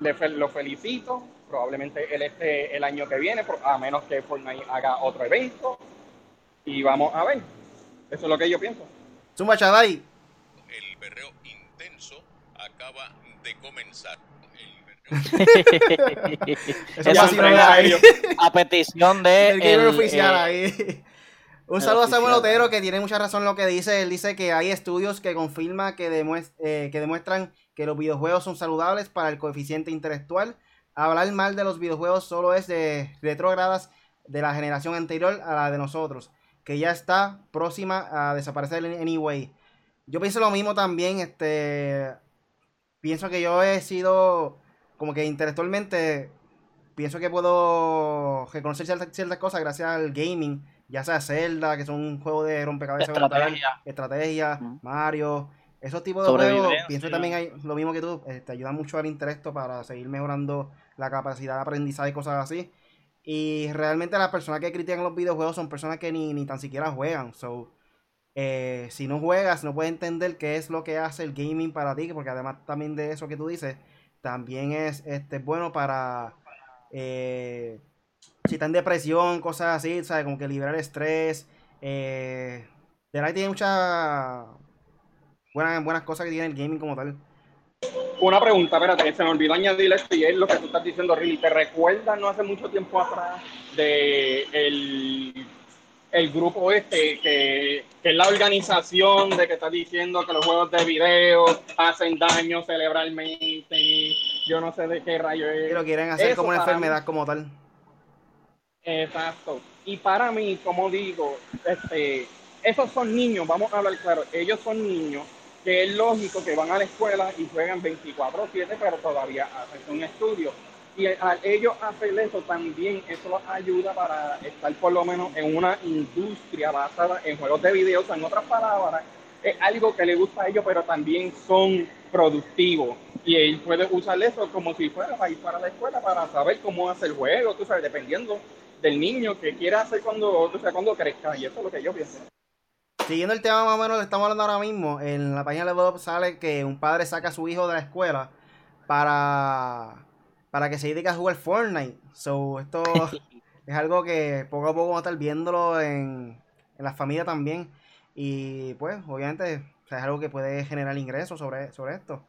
le, lo felicito. Probablemente él esté el año que viene, a menos que Fortnite haga otro evento. Y vamos a ver. Eso es lo que yo pienso. Zumba Chaday. El berreo intenso acaba de comenzar. Eso es a petición de el, el oficial ahí. Un saludo a Samuel Otero que tiene mucha razón lo que dice. Él dice que hay estudios que confirman que, eh, que demuestran que los videojuegos son saludables para el coeficiente intelectual. Hablar mal de los videojuegos solo es de retrogradas de la generación anterior a la de nosotros, que ya está próxima a desaparecer anyway. Yo pienso lo mismo también, este pienso que yo he sido como que intelectualmente pienso que puedo reconocer ciertas cosas gracias al gaming ya sea Zelda, que son un juego de rompecabezas, estrategia, estrategia Mario, esos tipos de juegos, pienso que también hay lo mismo que tú, eh, te ayuda mucho al intelecto para seguir mejorando la capacidad de aprendizaje y cosas así. Y realmente las personas que critican los videojuegos son personas que ni, ni tan siquiera juegan. So, eh, si no juegas, no puedes entender qué es lo que hace el gaming para ti, porque además también de eso que tú dices, también es este, bueno para eh, si está en depresión, cosas así, ¿sabes? Como que liberar estrés. Eh, tiene muchas buenas, buenas cosas que tiene el gaming como tal. Una pregunta, espérate, se me olvidó añadir esto y es lo que tú estás diciendo, Riley. ¿Te recuerdas no hace mucho tiempo atrás de el, el grupo este que, que, es la organización de que está diciendo que los juegos de video hacen daño cerebralmente? Yo no sé de qué rayo es. Y lo quieren hacer como una enfermedad como tal. Exacto. Y para mí, como digo, este, esos son niños, vamos a hablar claro, ellos son niños que es lógico que van a la escuela y juegan 24/7, pero todavía hacen un estudio. Y a ellos hacer eso también, eso ayuda para estar por lo menos en una industria basada en juegos de video, en otras palabras, es algo que le gusta a ellos, pero también son productivos. Y él puede usar eso como si fuera para ir para la escuela, para saber cómo hacer el juego, tú sabes, dependiendo del niño que quiera hacer cuando, o sea, cuando crezca. Y eso es lo que yo pienso. Siguiendo el tema más o menos que estamos hablando ahora mismo, en la página de Bob sale que un padre saca a su hijo de la escuela para, para que se dedique a jugar Fortnite. So, esto es algo que poco a poco vamos a estar viéndolo en, en la familia también. Y pues, obviamente, es algo que puede generar ingresos sobre, sobre esto.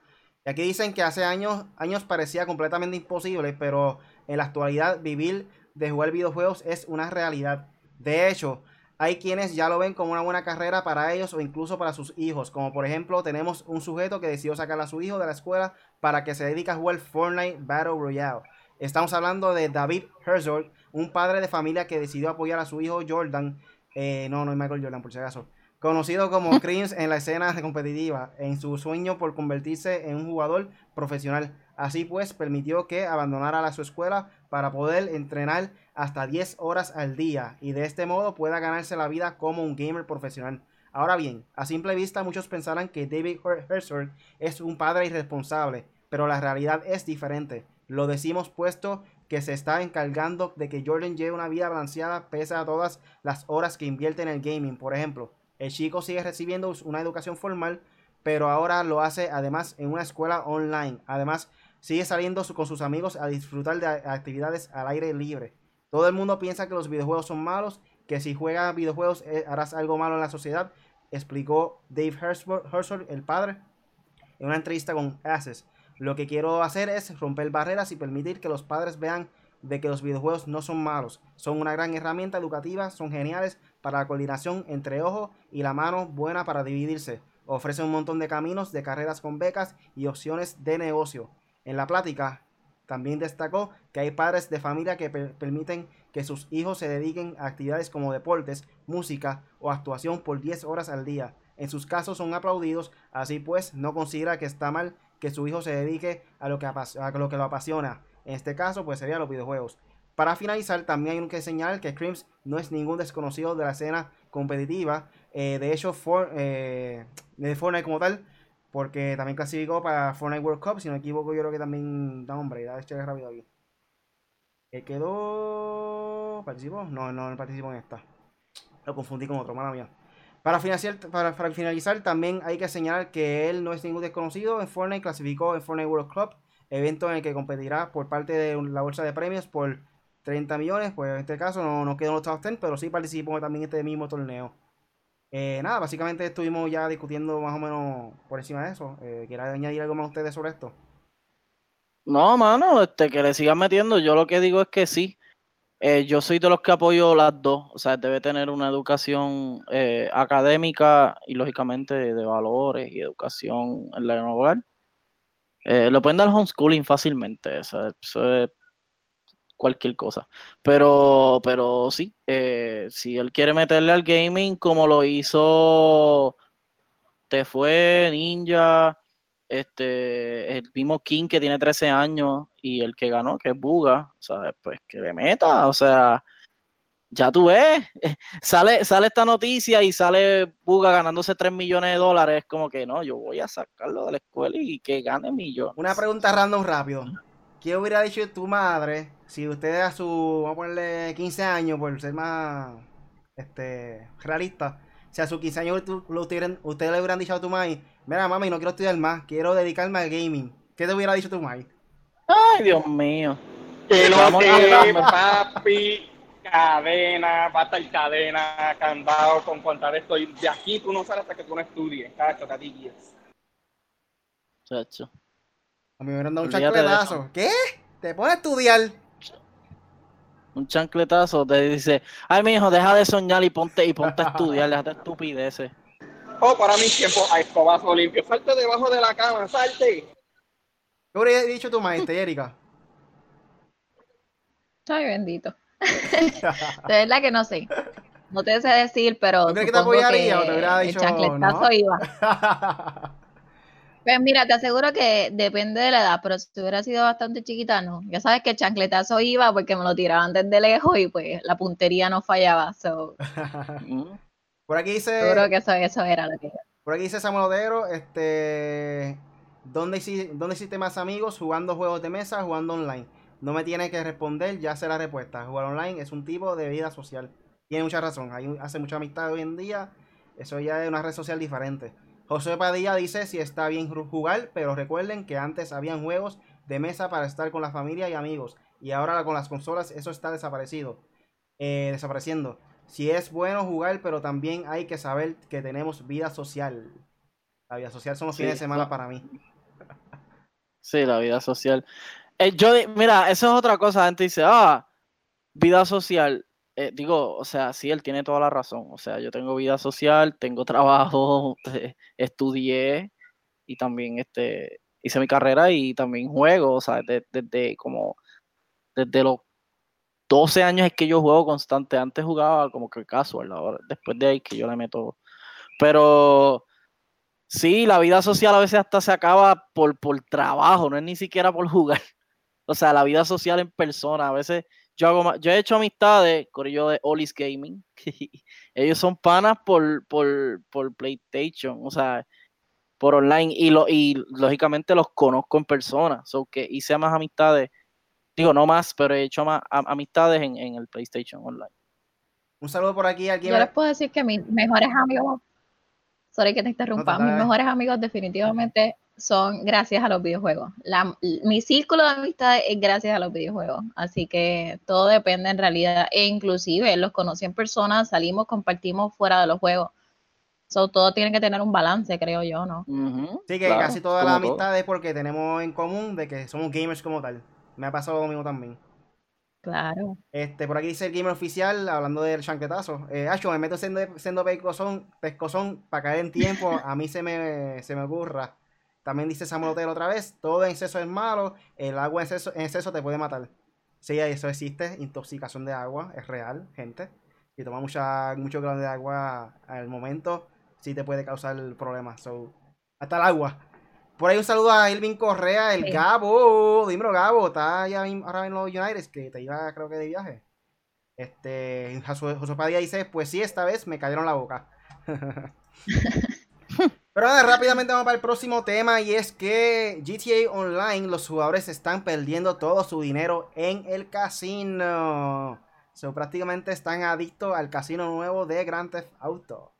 Y aquí dicen que hace años, años parecía completamente imposible, pero en la actualidad vivir de jugar videojuegos es una realidad. De hecho, hay quienes ya lo ven como una buena carrera para ellos o incluso para sus hijos. Como por ejemplo, tenemos un sujeto que decidió sacar a su hijo de la escuela para que se dedique a jugar Fortnite Battle Royale. Estamos hablando de David Herzog, un padre de familia que decidió apoyar a su hijo Jordan. Eh, no, no es Michael Jordan, por si acaso. conocido como Crims en la escena competitiva, en su sueño por convertirse en un jugador profesional. Así pues, permitió que abandonara la, su escuela para poder entrenar hasta 10 horas al día y de este modo pueda ganarse la vida como un gamer profesional. Ahora bien, a simple vista muchos pensarán que David Herzog es un padre irresponsable, pero la realidad es diferente. Lo decimos puesto que se está encargando de que Jordan lleve una vida balanceada pese a todas las horas que invierte en el gaming. Por ejemplo, el chico sigue recibiendo una educación formal, pero ahora lo hace además en una escuela online. Además, sigue saliendo con sus amigos a disfrutar de actividades al aire libre. Todo el mundo piensa que los videojuegos son malos, que si juegas videojuegos eh, harás algo malo en la sociedad, explicó Dave Herzog, el padre, en una entrevista con Access. Lo que quiero hacer es romper barreras y permitir que los padres vean de que los videojuegos no son malos, son una gran herramienta educativa, son geniales para la coordinación entre ojo y la mano, buena para dividirse. Ofrece un montón de caminos, de carreras con becas y opciones de negocio. En la plática también destacó que hay padres de familia que permiten que sus hijos se dediquen a actividades como deportes, música o actuación por 10 horas al día. En sus casos son aplaudidos, así pues no considera que está mal que su hijo se dedique a lo que, lo apasiona. En este caso, pues serían los videojuegos. Para finalizar, también hay que señalar que Crims no es ningún desconocido de la escena competitiva. Eh, de hecho, for, eh, de Fortnite como tal, porque también clasificó para Fortnite World Cup. Si no me equivoco, yo creo que también. Da hombre, da este rápido aquí. ¿Qué quedó. ¿Participó? No, no, no participó en esta. Lo confundí con otro, mala mía. Para finalizar, para, finalizar, también hay que señalar que él no es ningún desconocido. En Fortnite clasificó en Fortnite World Club, evento en el que competirá por parte de la bolsa de premios por 30 millones. Pues en este caso no, no quedó en los top 10, pero sí participó también en este mismo torneo. Eh, nada, básicamente estuvimos ya discutiendo más o menos por encima de eso. Eh, añadir algo más a ustedes sobre esto? No, mano, este, que le sigan metiendo. Yo lo que digo es que sí. Eh, yo soy de los que apoyo las dos, o sea, debe tener una educación eh, académica y lógicamente de, valores y educación en la hogar. Eh, lo pueden dar homeschooling fácilmente, o sea, eso es cualquier cosa. Pero, pero sí, si él quiere meterle al gaming como lo hizo Te fue Ninja, este, el mismo King que tiene 13 años y el que ganó, que es Buga, sea, Pues que le meta, o sea, ya tú ves, sale, sale esta noticia y sale Buga ganándose 3 millones de dólares, como que no, yo voy a sacarlo de la escuela y que gane millones. Una pregunta random rápido. ¿Qué hubiera dicho tu madre si usted a su, vamos a ponerle 15 años, por ser más este, realista, si a sus 15 años ustedes le hubieran dicho a tu madre, Mira, mami, no quiero estudiar más, quiero dedicarme al gaming. ¿Qué te hubiera dicho tu madre? Ay, Dios mío. Que lo que, papi, cadena, va a estar cadena, candado, con contar esto. Y de aquí tú no sales hasta que tú no estudies, cacho, catillas. Chacho. A mí me hubieran dado un chancletazo. ¿Qué? ¿Te pones a estudiar? Un chancletazo te dice, ay mi hijo, deja de soñar y ponte, y ponte a estudiar, déjate estupideces. Oh, para mi tiempo a escobazo limpio. Salte debajo de la cama, salte. ¿Qué habría dicho tu maestra, Erika? Ay, bendito. de verdad que no sé. No te sé decir, pero. ¿Tú crees que te apoyaría o te hubiera dicho? El chancletazo iba. Pues mira, te aseguro que depende de la edad, pero si hubiera sido bastante chiquita, no. Ya sabes que el chancletazo iba porque me lo tiraban desde lejos y pues la puntería no fallaba. So. Por aquí dice. Seguro que eso, era lo que. Por aquí dice Samuel Odero, este. ¿dónde, ¿Dónde existe más amigos jugando juegos de mesa, jugando online? No me tiene que responder, ya sé la respuesta. Jugar online es un tipo de vida social. Tiene mucha razón. Hay, hace mucha amistad hoy en día. Eso ya es una red social diferente. José Padilla dice si está bien jugar, pero recuerden que antes habían juegos de mesa para estar con la familia y amigos. Y ahora con las consolas eso está desaparecido. Eh, desapareciendo. Si es bueno jugar, pero también hay que saber que tenemos vida social. La vida social son los fines de semana para mí. Sí, la vida social. Eh, yo, mira, eso es otra cosa. La gente dice, ah, vida social. Eh, digo, o sea, sí, él tiene toda la razón. O sea, yo tengo vida social, tengo trabajo, estudié y también este, hice mi carrera y también juego, o sea, desde, como desde los 12 años es que yo juego constante. Antes jugaba como que casual, ahora después de ahí que yo le meto Pero sí, la vida social a veces hasta se acaba por, por trabajo, no es ni siquiera por jugar. O sea, la vida social en persona, a veces yo hago yo he hecho amistades con ellos de Olis Gaming. ellos son panas por, por, por PlayStation, o sea, por online y, lo, y lógicamente los conozco en persona. So que hice más amistades, digo no más, pero he hecho más amistades en, en el PlayStation Online. Un saludo por aquí. ¿alguien Yo les puedo decir que mis mejores amigos, sorry que te interrumpa, mis mejores amigos definitivamente son gracias a los videojuegos. La, mi círculo de amistad es gracias a los videojuegos. Así que todo depende en realidad. E inclusive los conocí en persona, salimos, compartimos fuera de los juegos. So, todo tiene que tener un balance, creo yo, ¿no? sí, que casi toda la amistad es porque tenemos en común de que somos gamers como tal. Me ha pasado lo mismo también. Claro. Este, por aquí dice el gamer oficial, hablando del chanquetazo. Eh, Acho, me meto siendo, siendo pescozón, pescozón para caer en tiempo. A mí se me, se me ocurra. También dice Samuel Otero otra vez, todo en exceso es malo, el agua en exceso, en exceso te puede matar. Sí, eso existe, intoxicación de agua, es real, gente. Si tomas mucha, mucho grado de agua al momento, sí te puede causar problemas. So, hasta el agua. Por ahí un saludo a Elvin Correa, el Gabo. Dímelo, Gabo. Está allá ahora en los United, que te iba, creo que de viaje. Este, José Padilla dice: Pues sí, esta vez me cayeron la boca. Pero nada, rápidamente vamos para el próximo tema y es que GTA Online, los jugadores están perdiendo todo su dinero en el casino. So, prácticamente están adictos al casino nuevo de Grand Theft Auto.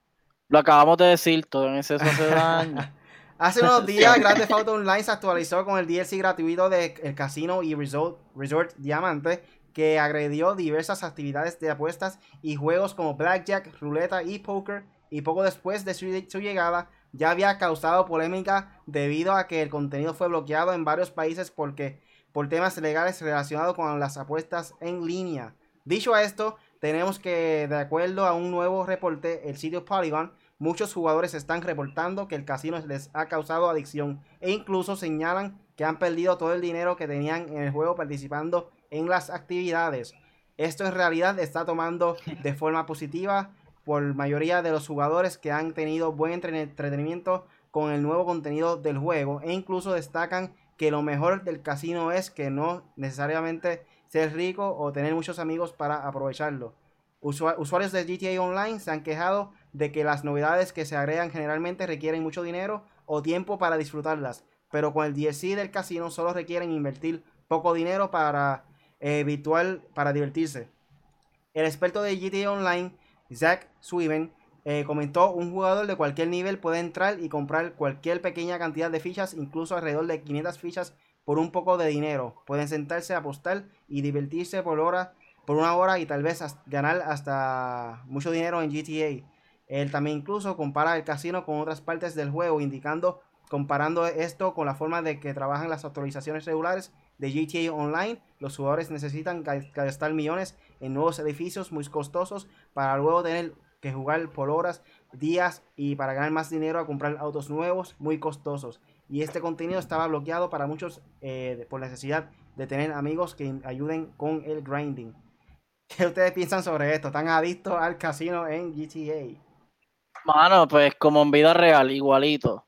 Lo acabamos de decir, todo en exceso hace daño. Hace unos días Grand Theft Auto Online se actualizó con el DLC gratuito de el casino y Resort, Resort Diamante que agredió diversas actividades de apuestas y juegos como Blackjack, Ruleta y Poker y poco después de su, llegada ya había causado polémica debido a que el contenido fue bloqueado en varios países porque por temas legales relacionados con las apuestas en línea. Dicho esto, tenemos que, de acuerdo a un nuevo reporte, el sitio Polygon, muchos jugadores están reportando que el casino les ha causado adicción e incluso señalan que han perdido todo el dinero que tenían en el juego participando en las actividades. Esto en realidad está tomando de forma positiva por mayoría de los jugadores que han tenido buen entretenimiento con el nuevo contenido del juego e incluso destacan que lo mejor del casino es que no necesariamente ser rico o tener muchos amigos para aprovecharlo. usuarios de GTA Online se han quejado de que las novedades que se agregan generalmente requieren mucho dinero o tiempo para disfrutarlas, pero con el DLC del casino solo requieren invertir poco dinero para eh, virtual para divertirse. El experto de GTA Online Zach Swiven, eh, comentó, un jugador de cualquier nivel puede entrar y comprar cualquier pequeña cantidad de fichas, incluso alrededor de 500 fichas por un poco de dinero. Pueden sentarse a apostar y divertirse por hora, por una hora y tal vez ganar hasta mucho dinero en GTA. Él también incluso compara el casino con otras partes del juego, indicando, comparando esto con la forma de que trabajan las autorizaciones regulares de GTA Online. Los jugadores necesitan gastar millones en nuevos edificios muy costosos para luego tener que jugar por horas, días y para ganar más dinero a comprar autos nuevos muy costosos. Y este contenido estaba bloqueado para muchos eh, por necesidad de tener amigos que ayuden con el grinding. ¿Qué ustedes piensan sobre esto? ¿Están adictos al casino en GTA? Mano, pues como en vida real, igualito.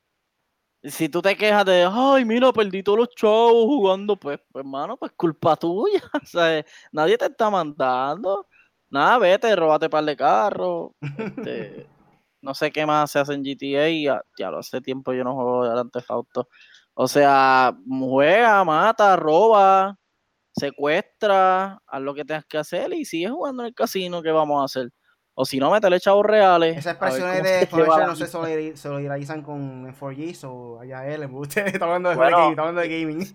Si tú te quejas de, ay, mira, perdí todos los chavos jugando, pues, pues, hermano, pues culpa tuya. O sea, nadie te está mandando. Nada, vete, robate par de carros. Este, no sé qué más se hace en GTA. Ya, ya lo hace tiempo yo no juego de Auto. O sea, juega, mata, roba, secuestra, haz lo que tengas que hacer y sigue jugando en el casino. ¿Qué vamos a hacer? O si no, metele chavos reales. Esas expresiones de Fletcher no se solidarizan con 4G o allá él. Usted está hablando de, bueno, está hablando de gaming.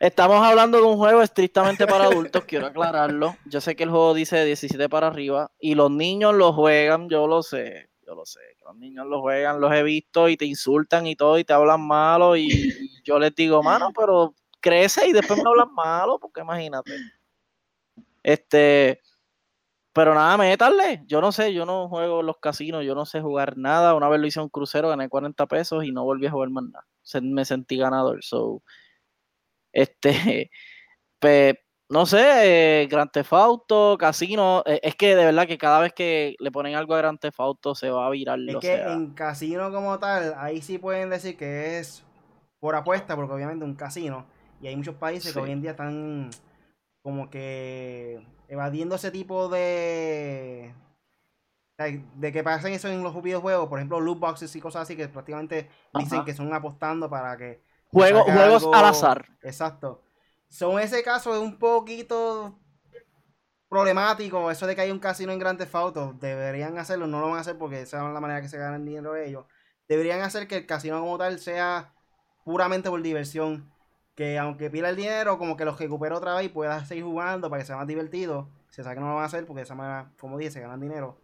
Estamos hablando de un juego estrictamente para adultos, quiero aclararlo. Yo sé que el juego dice 17 para arriba y los niños lo juegan, yo lo sé, yo lo sé. Los niños lo juegan, los he visto y te insultan y todo y te hablan malo y yo les digo, mano, pero crece y después me hablan malo, porque imagínate. Este, pero nada, métanle. Yo no sé, yo no juego los casinos, yo no sé jugar nada. Una vez lo hice un crucero, gané 40 pesos y no volví a jugar más nada. me sentí ganador. So, este, No sé, eh, Grand Theft Auto, Casino, eh, es que de verdad que cada vez que le ponen algo a Grand Theft Auto se va a virar. Es que sea. en casino como tal, ahí sí pueden decir que es por apuesta, porque obviamente un casino. Y hay muchos países que Sí. hoy en día están como que evadiendo ese tipo de... De que pasen eso en los videojuegos, por ejemplo, loot boxes y cosas así, que prácticamente dicen que son apostando para que... Juego- juegos algo- al azar. Exacto. Son ese caso es un poquito problemático, eso de que hay un casino en Grand Theft Auto, deberían hacerlo, no lo van a hacer porque esa es la manera que se ganan dinero ellos. Deberían hacer que el casino como tal sea puramente por diversión, que aunque pila el dinero, como que lo recupere otra vez y pueda seguir jugando para que sea más divertido. Se sabe que no lo van a hacer porque de esa manera, como dije, se ganan dinero.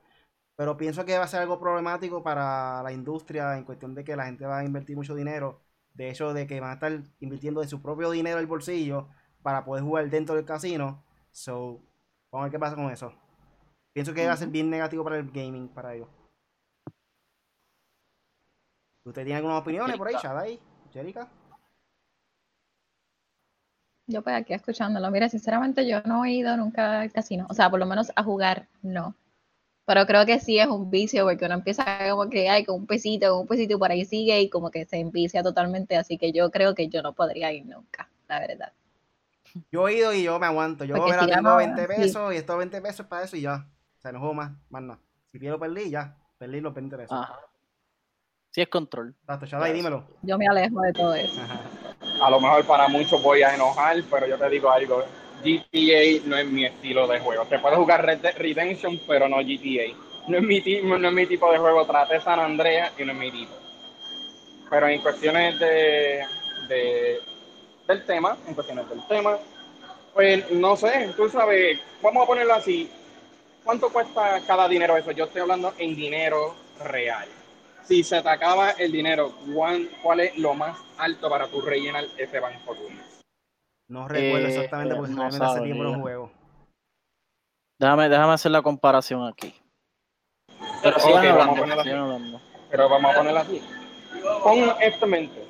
Pero pienso que va a ser algo problemático para la industria en cuestión de que la gente va a invertir mucho dinero. De hecho, de que van a estar invirtiendo de su propio dinero el bolsillo para poder jugar dentro del casino. So, vamos a ver qué pasa con eso. Pienso que va a ser bien negativo para el gaming para ellos. ¿Usted tiene algunas opiniones por ahí. Shadai? Jerica? Yo pues aquí escuchándolo. Mira, sinceramente yo no he ido nunca al casino. O sea, por lo menos a jugar, no. Pero creo que sí es un vicio porque uno empieza como que hay con un pesito, con un pesito y por ahí sigue y como que se envicia totalmente. Así que yo creo que yo no podría ir nunca, la verdad. Yo he ido y yo me aguanto. Yo si tengo gano, 20 sí. pesos y estos 20 pesos para eso y ya. O sea, no juego más, más nada. Si pierdo, perdí, ya. Perdí los 20 pesos. Ajá. Sí es control. Exacto. Yo me alejo de todo eso. A lo mejor para muchos voy a enojar, pero yo te digo algo. GTA no es mi estilo de juego. Te puedo jugar Red Redemption, pero no GTA. No es mi, ti- no es mi tipo de juego. Traté San Andreas y no es mi tipo. Pero en cuestiones de, de- del tema, en cuestiones del tema, pues no sé, tú sabes, vamos a ponerlo así. ¿Cuánto cuesta cada dinero eso? Yo estoy hablando en dinero real. Si se te acaba el dinero, ¿cuán- ¿cuál es lo más alto para tú rellenar ese banco tuyo? No recuerdo Eh, exactamente porque no hace tiempo no juego. Déjame, déjame hacer la comparación aquí. Pero Ok, sigan vamos hablando, sigan hablando. Pero vamos a ponerlo así. Pon esto en mente.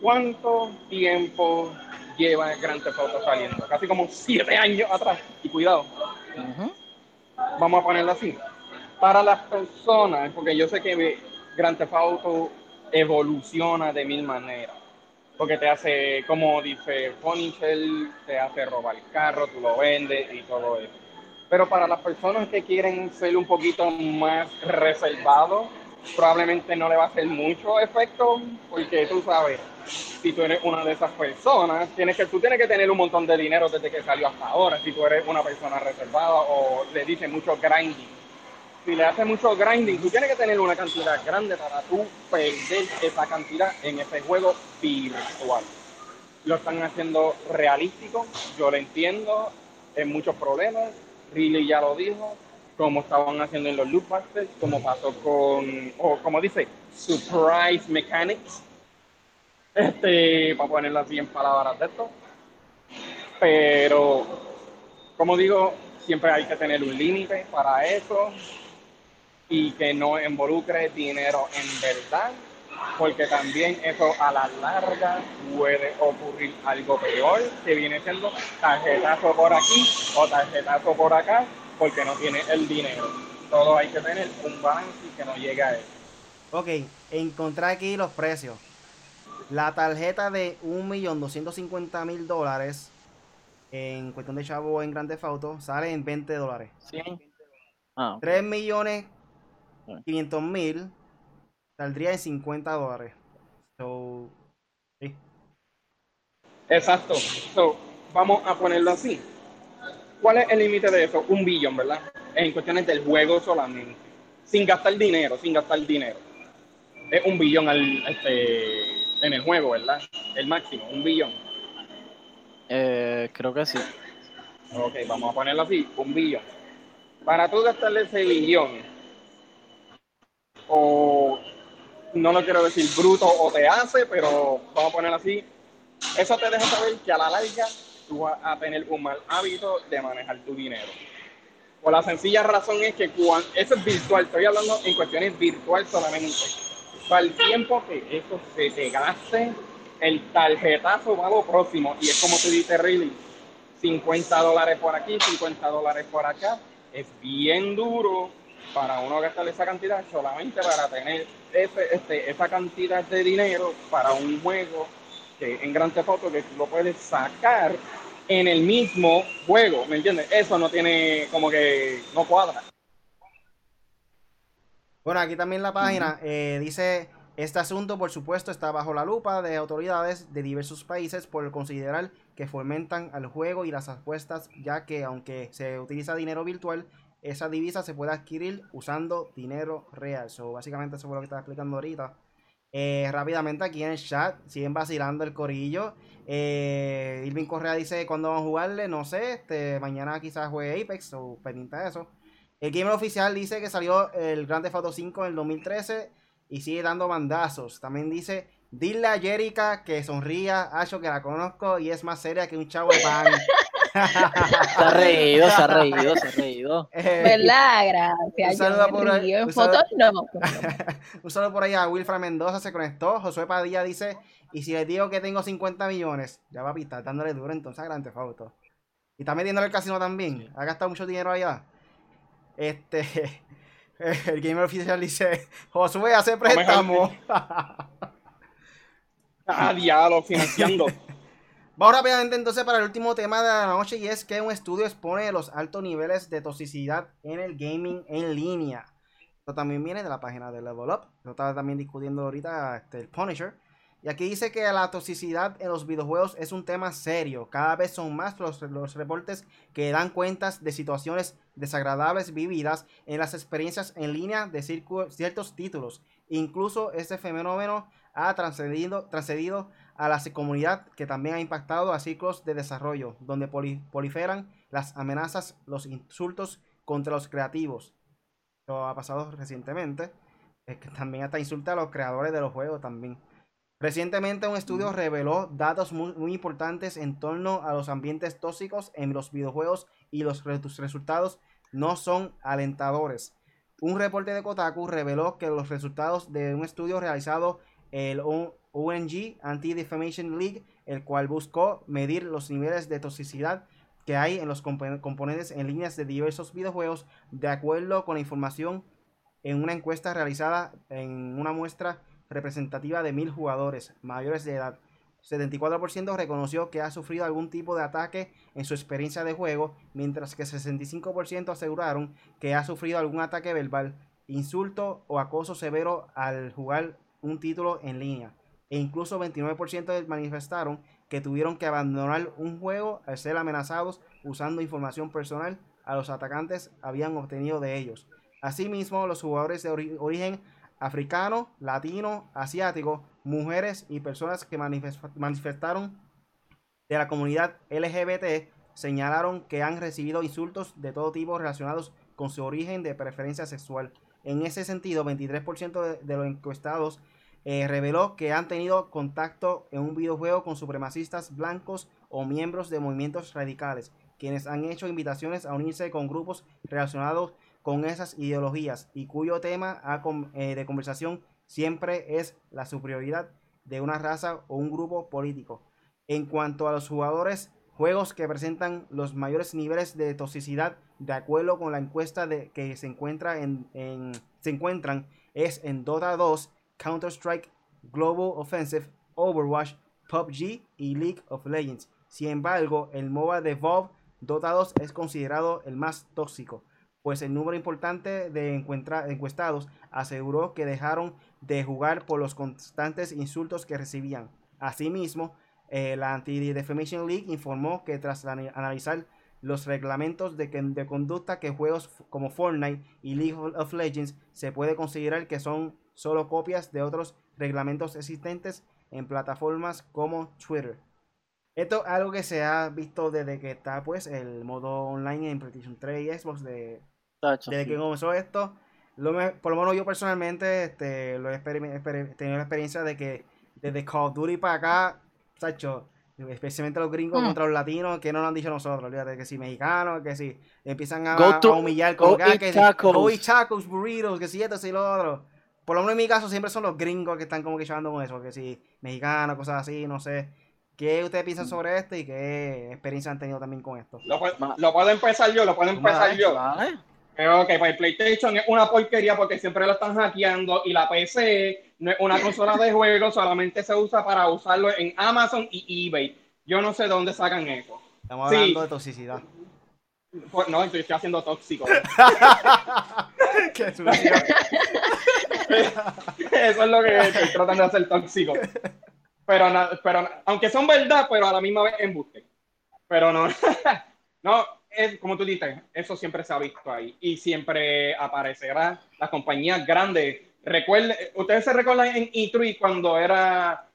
¿Cuánto tiempo lleva Grand Theft Auto saliendo? Casi como siete años atrás. Y cuidado, vamos a ponerlo así. Para las personas, porque yo sé que Grand Theft Auto evoluciona de mil maneras. Porque te hace, como dice Punisher, te hace robar el carro, tú lo vendes y todo eso. Pero para las personas que quieren ser un poquito más reservados, probablemente no le va a hacer mucho efecto, porque tú sabes, si tú eres una de esas personas, tienes que, tú tienes que tener un montón de dinero desde que salió hasta ahora, si tú eres una persona reservada o le dices mucho grinding. Si le haces mucho grinding, tú tienes que tener una cantidad grande para tú perder esa cantidad en ese juego virtual. Lo están haciendo realístico, yo lo entiendo, en muchos problemas, Riley ya lo dijo, como estaban haciendo en los loot boxes, como pasó con, o como dice, surprise mechanics, este, para ponerlo así en palabras de esto. Pero, como digo, siempre hay que tener un límite para eso y que no involucre dinero en verdad, porque también eso a la larga puede ocurrir algo peor, que viene siendo tarjetazo por aquí o tarjetazo por acá, porque no tiene el dinero. Todo hay que tener un balance y que no llegue a eso. Ok, encontré aquí los precios. La tarjeta de 1.250.000 dólares en cuestión de chavo en Grand Theft Auto sale en 20 dólares. 100. Ah, ok. 3 millones 500 mil saldría en 50 dólares. So, sí. Exacto. So, vamos a ponerlo así. ¿Cuál es el límite de eso? Un billón, ¿verdad? En cuestiones del juego solamente. Sin gastar dinero, sin gastar dinero. Es un billón al, este, en el juego, ¿verdad? El máximo, un billón. Eh, creo que sí. Ok, vamos a ponerlo así, un billón. Para tú gastarle ese billón, o no lo quiero decir bruto o te hace, pero vamos a ponerlo así, eso te deja saber que a la larga tú vas a tener un mal hábito de manejar tu dinero. Por la sencilla razón es que cuando, eso es virtual, estoy hablando en cuestiones virtual solamente. Para el tiempo que eso se te gaste, el tarjetazo va a lo próximo. Y es como tú dices, Riley, 50 dólares por aquí, 50 dólares por acá. Es bien duro para uno gastar esa cantidad solamente para tener ese, este, esa cantidad de dinero para un juego que en Grand Theft Auto que lo puedes sacar en el mismo juego, ¿me entiendes? Eso no tiene como que no cuadra. Bueno, aquí también la página eh, dice, este asunto por supuesto está bajo la lupa de autoridades de diversos países por considerar que fomentan al juego y las apuestas, ya que aunque se utiliza dinero virtual, esa divisa se puede adquirir usando dinero real. So, básicamente eso fue lo que estaba explicando ahorita. Eh, rápidamente aquí en el chat siguen vacilando el corillo. Eh, Irving Correa dice cuándo van a jugarle, no sé, este, mañana quizás juegue Apex o de eso. El gamer oficial dice que salió el Grand Theft Auto 5 en el 2013 y sigue dando mandazos. También dice Dile a Jerica que sonría, Acho que la conozco y es más seria que un chavo de pan. se ha reído, se ha reído, se ha reído. Eh, ¿Verdad? Gracias. Un saludo por ahí. En un fotos no. un saludo por ahí a Wilfra Mendoza se conectó. Josué Padilla dice, y si les digo que tengo 50 millones, ya va a pistar dándole duro entonces a Grande Fauto. Y está metiéndole el casino también. Ha gastado mucho dinero allá. Este, el gamer oficial dice, Josué hace préstamo. Ah, diablo, financiando. Vamos rápidamente entonces para el último tema de la noche y es que un estudio expone los altos niveles de toxicidad en el gaming en línea. Esto también viene de la página de Level Up. Lo estaba también discutiendo ahorita este, el Punisher. Y aquí dice que la toxicidad en los videojuegos es un tema serio. Cada vez son más los, los reportes que dan cuentas de situaciones desagradables vividas en las experiencias en línea de ciertos títulos. Incluso este fenómeno ha trascendido, a la comunidad que también ha impactado a ciclos de desarrollo, donde proliferan las amenazas, los insultos contra los creativos. Esto ha pasado recientemente. Es que también hasta insulta a los creadores de los juegos también. Recientemente un estudio reveló datos muy, muy, importantes en torno a los ambientes tóxicos en los videojuegos y los resultados no son alentadores. Un reporte de Kotaku reveló que los resultados de un estudio realizado el ONG Anti-Defamation League, el cual buscó medir los niveles de toxicidad que hay en los componentes en líneas de diversos videojuegos de acuerdo con la información en una encuesta realizada en una muestra representativa de mil jugadores mayores de edad. 74% reconoció que ha sufrido algún tipo de ataque en su experiencia de juego, mientras que 65% aseguraron que ha sufrido algún ataque verbal, insulto o acoso severo al jugar un título en línea. E incluso 29% manifestaron que tuvieron que abandonar un juego al ser amenazados usando información personal a los atacantes habían obtenido de ellos. Asimismo, los jugadores de origen africano, latino, asiático, mujeres y personas que manifestaron de la comunidad LGBT señalaron que han recibido insultos de todo tipo relacionados con su origen de preferencia sexual. En ese sentido, 23% de los encuestados eh, reveló que han tenido contacto en un videojuego con supremacistas blancos o miembros de movimientos radicales, quienes han hecho invitaciones a unirse con grupos relacionados con esas ideologías y cuyo tema eh, de conversación siempre es la superioridad de una raza o un grupo político. En cuanto a los jugadores, juegos que presentan los mayores niveles de toxicidad, de acuerdo con la encuesta de, que se, encuentra en, se encuentran, es en Dota 2, Counter-Strike, Global Offensive, Overwatch, PUBG y League of Legends. Sin embargo, el MOBA de Valve Dota 2 es considerado el más tóxico, pues el número importante de encuestados aseguró que dejaron de jugar por los constantes insultos que recibían. Asimismo, eh, la Anti-Defamation League informó que tras analizar los reglamentos de, de, conducta que juegos como Fortnite y League of Legends se puede considerar que son solo copias de otros reglamentos existentes en plataformas como Twitter. Esto es algo que se ha visto desde que está pues el modo online en PlayStation 3 y Xbox de, desde que comenzó esto. Lo por lo menos yo personalmente este, lo he tenido la experiencia de que desde Call of Duty para acá, Sacho, especialmente los gringos mm. contra los latinos, que no lo han dicho nosotros, olvídate, que si mexicanos, que si empiezan a, humillar con que si, tacos. burritos, que si esto, si lo otro por lo menos en mi caso siempre son los gringos que están como que llevando con eso, que si mexicanos, cosas así, no sé. ¿Qué ustedes piensan sobre esto y qué experiencia han tenido también con esto? Lo, puedo- Ma- lo puedo empezar yo, lo puedo empezar Vale, yo. Vale. Creo que para el PlayStation es una porquería porque siempre lo están hackeando y la PC no es una consola de juego, solamente se usa para usarlo en Amazon y eBay. Yo no sé de dónde sacan eso. Estamos Sí. hablando de toxicidad. Pues, no, estoy estoy haciendo tóxico. Qué. Eso es lo que estoy tratando de hacer tóxico. Pero, pero aunque son verdad, pero a la misma vez embuste. Pero no, no, es como tú dices, eso siempre se ha visto ahí y siempre aparecerá las compañías grandes. Recuerde, ustedes se recuerdan en E3 cuando era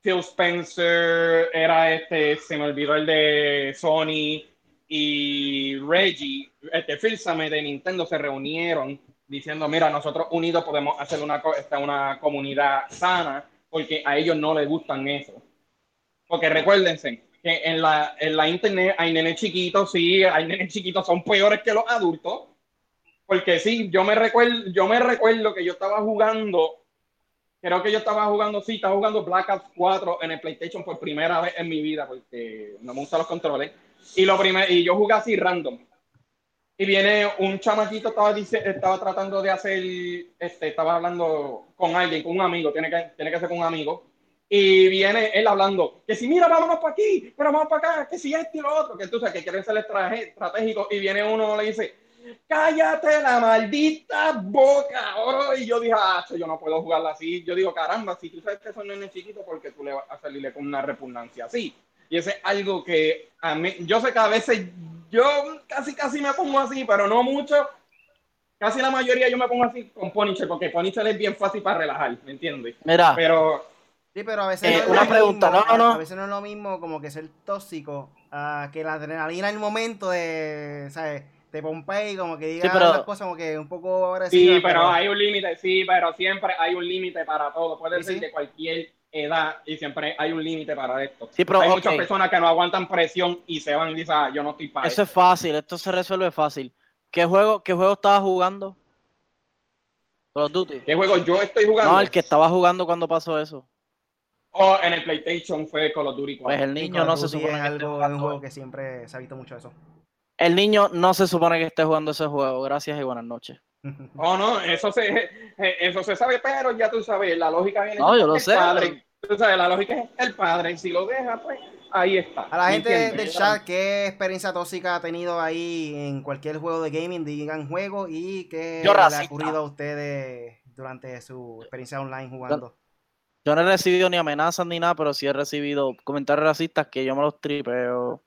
Phil Spencer, era este, se me olvidó el de Sony y Reggie, este Phil de Nintendo se reunieron diciendo, mira, nosotros unidos podemos hacer una, esta, una comunidad sana, porque a ellos no les gustan eso. Porque recuérdense que en la, en la internet hay nenes chiquitos, sí, hay nenes chiquitos, son peores que los adultos. Porque sí, yo me recuerdo, yo me recuerdo que yo estaba jugando, creo que yo estaba jugando, sí, estaba jugando Black Ops 4 en el PlayStation por primera vez en mi vida, porque no me gustan los controles. Y lo primer, y yo jugué así random. Y viene un chamaquito, estaba, dice, estaba tratando de hacer, este, estaba hablando con alguien, con un amigo, tiene que, tiene que ser con un amigo. Y viene él hablando, que si mira, vámonos para aquí, pero vamos para acá, que si esto y lo otro, que sabes que quiere ser estratégico. Y viene uno le dice, cállate la maldita boca. Y yo dije, ah, yo no puedo jugarla así. Yo digo, caramba, si tú sabes que son nenes chiquitos, ¿por qué tú le vas a salirle con una repugnancia así? Y ese es algo que a mí, yo sé que a veces yo casi casi me pongo así, pero no mucho. Casi la mayoría yo me pongo así con Punisher, porque Punisher es bien fácil para relajar, ¿me entiendes? Mira, Pero Sí, pero a veces Eh, no es una lo pregunta, mismo, no, no, no. A veces no es lo mismo como que ser tóxico a que la adrenalina en el momento de, ¿sabes? Te pompea y como que diga pero- las cosas como que un poco sí, agresivas. pero hay un límite, sí, pero siempre hay un límite para todo. Puede Sí, ser sí. de cualquier edad y siempre hay un límite para esto. Sí, pero, hay ok. muchas personas que no aguantan presión y se van y dicen, ah, yo no estoy para eso eso. es fácil, esto se resuelve fácil. ¿Qué juego, qué juego estabas jugando? Call of Duty. ¿Qué juego yo estoy jugando? No, el que estaba jugando cuando pasó eso. O en el PlayStation fue Call of Duty 4. Pues el niño no se supone es que esté algo, es un jugando. juego que siempre se ha visto mucho eso. El niño no se supone que esté jugando ese juego. Gracias y buenas noches. Oh, no, eso se, eso se sabe, pero ya tú sabes, la lógica viene No, yo lo del sé. padre. Tú sabes, la lógica es el padre. Si lo deja, pues ahí está. A la ¿me gente del chat, ¿qué experiencia tóxica ha tenido ahí en cualquier juego de gaming? Digan juego y qué Yo le ha ocurrido a ustedes durante su experiencia online jugando. Yo no he recibido ni amenazas ni nada, pero sí he recibido comentarios racistas que yo me los tripeo.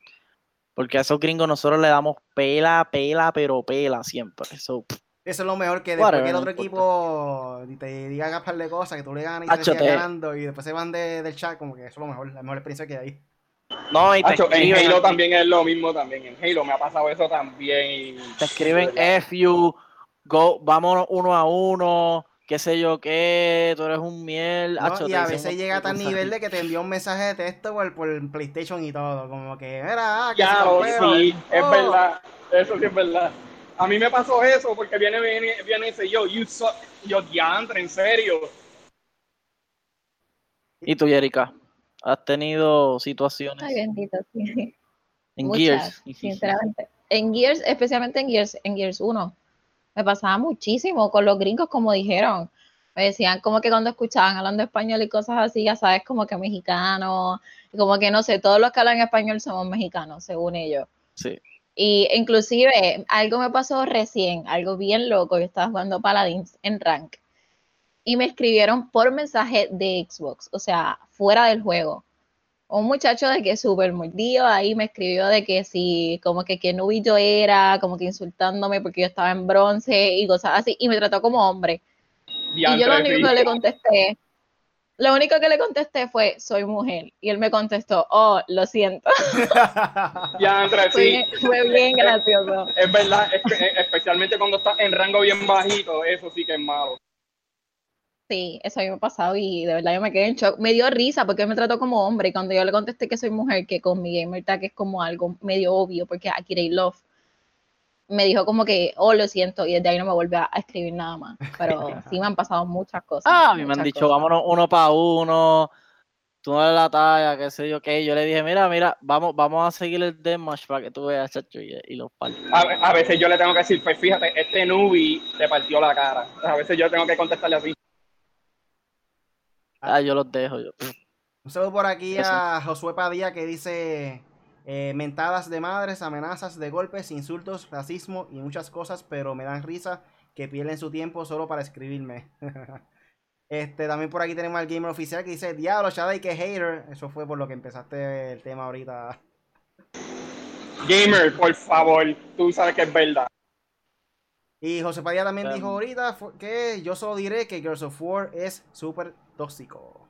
Porque a esos gringos nosotros le damos pela, pela, pero pela siempre. Eso, pff, Eso es lo mejor que de Whatever, cualquier no otro equipo te diga un par de cosas, que tú le ganas y te te- ganando y después se van de- del chat, como que eso es lo mejor, la mejor experiencia que hay. no, y te Hacho, en Halo también es lo mismo también. En Halo me ha pasado eso también. y- te escriben F you, go, vámonos uno a uno, qué sé yo qué, tú eres un miel. ¿no? hacho, Y a veces llega a tal nivel de que te envía un mensaje de texto por, por PlayStation y todo, como que, mira, ah, que Ya, si lo compro". sí, es Oh. verdad. Eso sí es verdad. A mí me pasó eso porque viene, viene, viene y dice yo, you suck. Yo, diantre, en serio. ¿Y tú, Yerika? ¿Has tenido situaciones Ay, bendito, sí. en Muchas, Gears? sinceramente. En Gears, especialmente en Gears, en Gears 1, me pasaba muchísimo con los gringos, como dijeron. Me decían como que cuando escuchaban hablando español y cosas así, ya sabes, como que mexicano, como que no sé, todos los que hablan español somos mexicanos, según ellos. Sí. Y inclusive algo me pasó recién, algo bien loco, yo estaba jugando Paladins en Rank y me escribieron por mensaje de Xbox, o sea, fuera del juego. Un muchacho de que súper mordido ahí me escribió de que si, como que qué nubis yo era, como que insultándome porque yo estaba en bronce y cosas así, y me trató como hombre. Y yo lo único que le contesté, lo único que le contesté fue, soy mujer. Y él me contestó, oh, lo siento. Diantre, Fue, sí. fue bien gracioso. Es verdad, es eh, especialmente cuando estás en rango bien bajito, eso sí que es malo. Sí, eso a mí me ha pasado y de verdad yo me quedé en shock. Me dio risa porque él me trató como hombre y cuando yo le contesté que soy mujer, que con mi gamer tag es como algo medio obvio porque Akira Love me dijo como que, oh, lo siento y desde ahí no me vuelve a, escribir nada más. Pero sí me han pasado muchas cosas. Ah, a mí me han dicho, cosas. vámonos uno para uno. tú no eres la talla, qué sé yo, qué. Yo le dije, mira, mira, vamos, vamos a seguir el Deathmatch para que tú veas, chacho, y, y los partos. A, a veces yo le tengo que decir, pues fíjate, este Nubi te partió la cara. A veces yo tengo que contestarle así. Ah, yo los dejo. Yo. Un saludo por aquí Eso. a Josué Padilla que dice eh, mentadas de madres, amenazas de golpes, insultos, racismo y muchas cosas, pero me dan risa que pierden su tiempo solo para escribirme. este, también por aquí tenemos al gamer oficial que dice, diablo, Shadai, que hater. Eso fue por lo que empezaste el tema ahorita. Gamer, por favor, tú sabes que es verdad. Y José Padilla también Um, dijo ahorita fu- que yo solo diré que Girls of War es súper tóxico.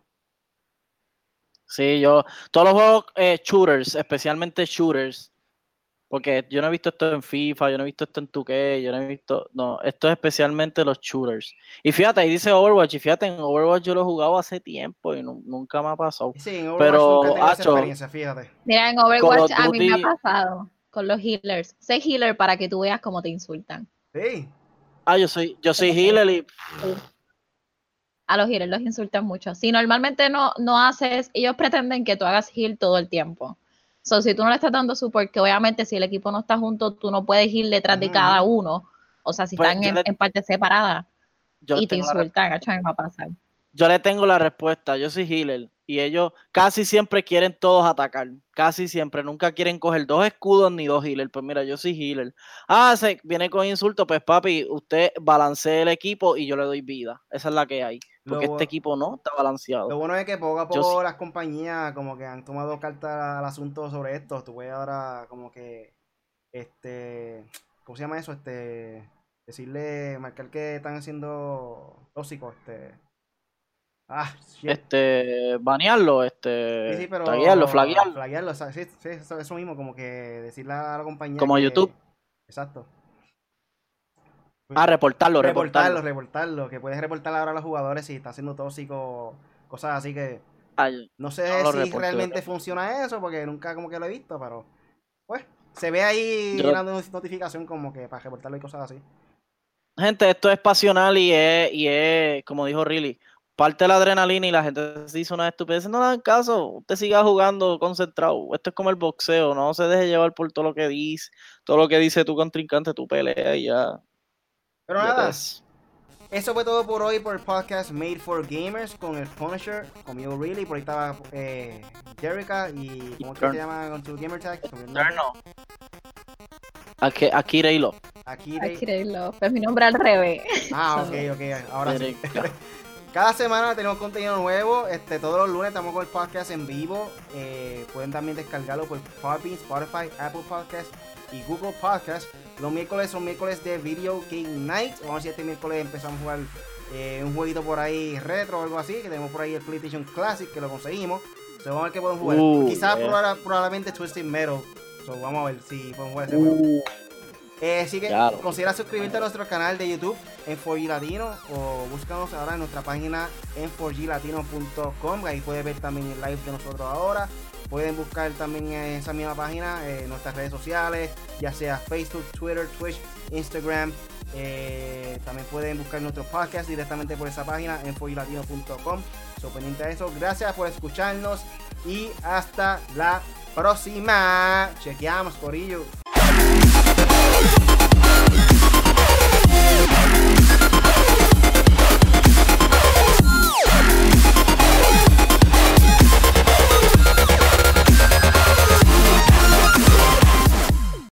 Sí, yo, todos los juegos eh, shooters, especialmente shooters, porque yo no he visto esto en FIFA, yo no he visto esto en 2K, yo no he visto, no, esto es especialmente los shooters. Y fíjate, ahí dice Overwatch, y fíjate, en Overwatch yo lo he jugado hace tiempo y nu- nunca me ha pasado. Sí, en Overwatch Pero, nunca he tenido esa experiencia, fíjate. Mira, en Overwatch a mí me ha pasado con los healers. Sé healer para que tú veas cómo te insultan. Sí. Ah, yo soy, yo soy healer y A los healers los insultan mucho. Si normalmente no, no haces, ellos pretenden que tú hagas heal todo el tiempo. So, si tú no le estás dando support, que obviamente si el equipo no está junto, tú no puedes ir detrás de cada uno. O sea, si Pues, están en, le- en partes separadas yo y te insultan. Me va a pasar. Yo le tengo la respuesta, yo soy healer y ellos casi siempre quieren todos atacar, casi siempre, nunca quieren coger dos escudos ni dos healers, pues mira, yo soy healer. Ah, se viene con insulto, pues papi, usted balancea el equipo y yo le doy vida, esa es la que hay, porque Lo- este equipo no está balanceado. Lo bueno es que poco a Yo poco sí. las compañías como que han tomado carta al asunto sobre esto. Tú puedes ahora como que, este, ¿cómo se llama eso? Este, decirle, marcar que están siendo tóxicos, este. Ah, shit. Este, banearlo, este, Sí, sí, pero taguearlo, flaguearlo, flaguearlo, o sea, sí, sí, eso, eso mismo, como que decirle a la compañía Como que- YouTube. Exacto. Ah, reportarlo, reportarlo, reportarlo. reportarlo, que puedes reportar ahora a los jugadores si están siendo tóxicos, cosas así que Ay, no sé No si reporto, realmente funciona eso, porque nunca como que lo he visto, pero pues se ve ahí Yo- una no- notificación como que para reportarlo y cosas así. Gente, esto es pasional y es, y es, como dijo Riley, parte de la adrenalina y la gente se hizo una estupidez. No le hagan caso, usted siga jugando concentrado. Esto es como el boxeo, no se deje llevar por todo lo que dice, todo lo que dice tu contrincante, tu pelea y ya. Pero nada, es. eso fue todo por hoy por el podcast Made for Gamers con el Punisher, conmigo Really, por ahí estaba eh, Jerica y ¿cómo se llama con tu gamer tag? Aquí, aquí Reilo. Aquí creerlo. Es mi nombre al revés. Ah, ok, ok, ahora sí. Cada semana tenemos contenido nuevo. Este, todos los lunes estamos con el podcast en vivo. Eh, pueden también descargarlo por Podbean, Spotify, Apple Podcast y Google Podcast. Los miércoles son miércoles de Video Game Night. Vamos a si este miércoles empezamos a jugar eh, un jueguito por ahí retro o algo así. Que tenemos por ahí el PlayStation Classic que lo conseguimos. So, vamos a ver qué podemos jugar. Uh, Quizás yeah. proba- probablemente Twisted Metal. So, vamos a ver si podemos jugar ese juego. Uh, Eh, así que Claro. considera suscribirte a nuestro canal de YouTube en 4G Latino o búscanos ahora en nuestra página en 4glatino.com. Ahí puedes ver también el live de nosotros ahora. Pueden buscar también en esa misma página eh, nuestras redes sociales, ya sea Facebook, Twitter, Twitch, Instagram. Eh, también pueden buscar nuestros podcasts directamente por esa página en foylatino.com. So, pendiente de eso. Gracias por escucharnos y hasta la próxima. Chequeamos, Corillo.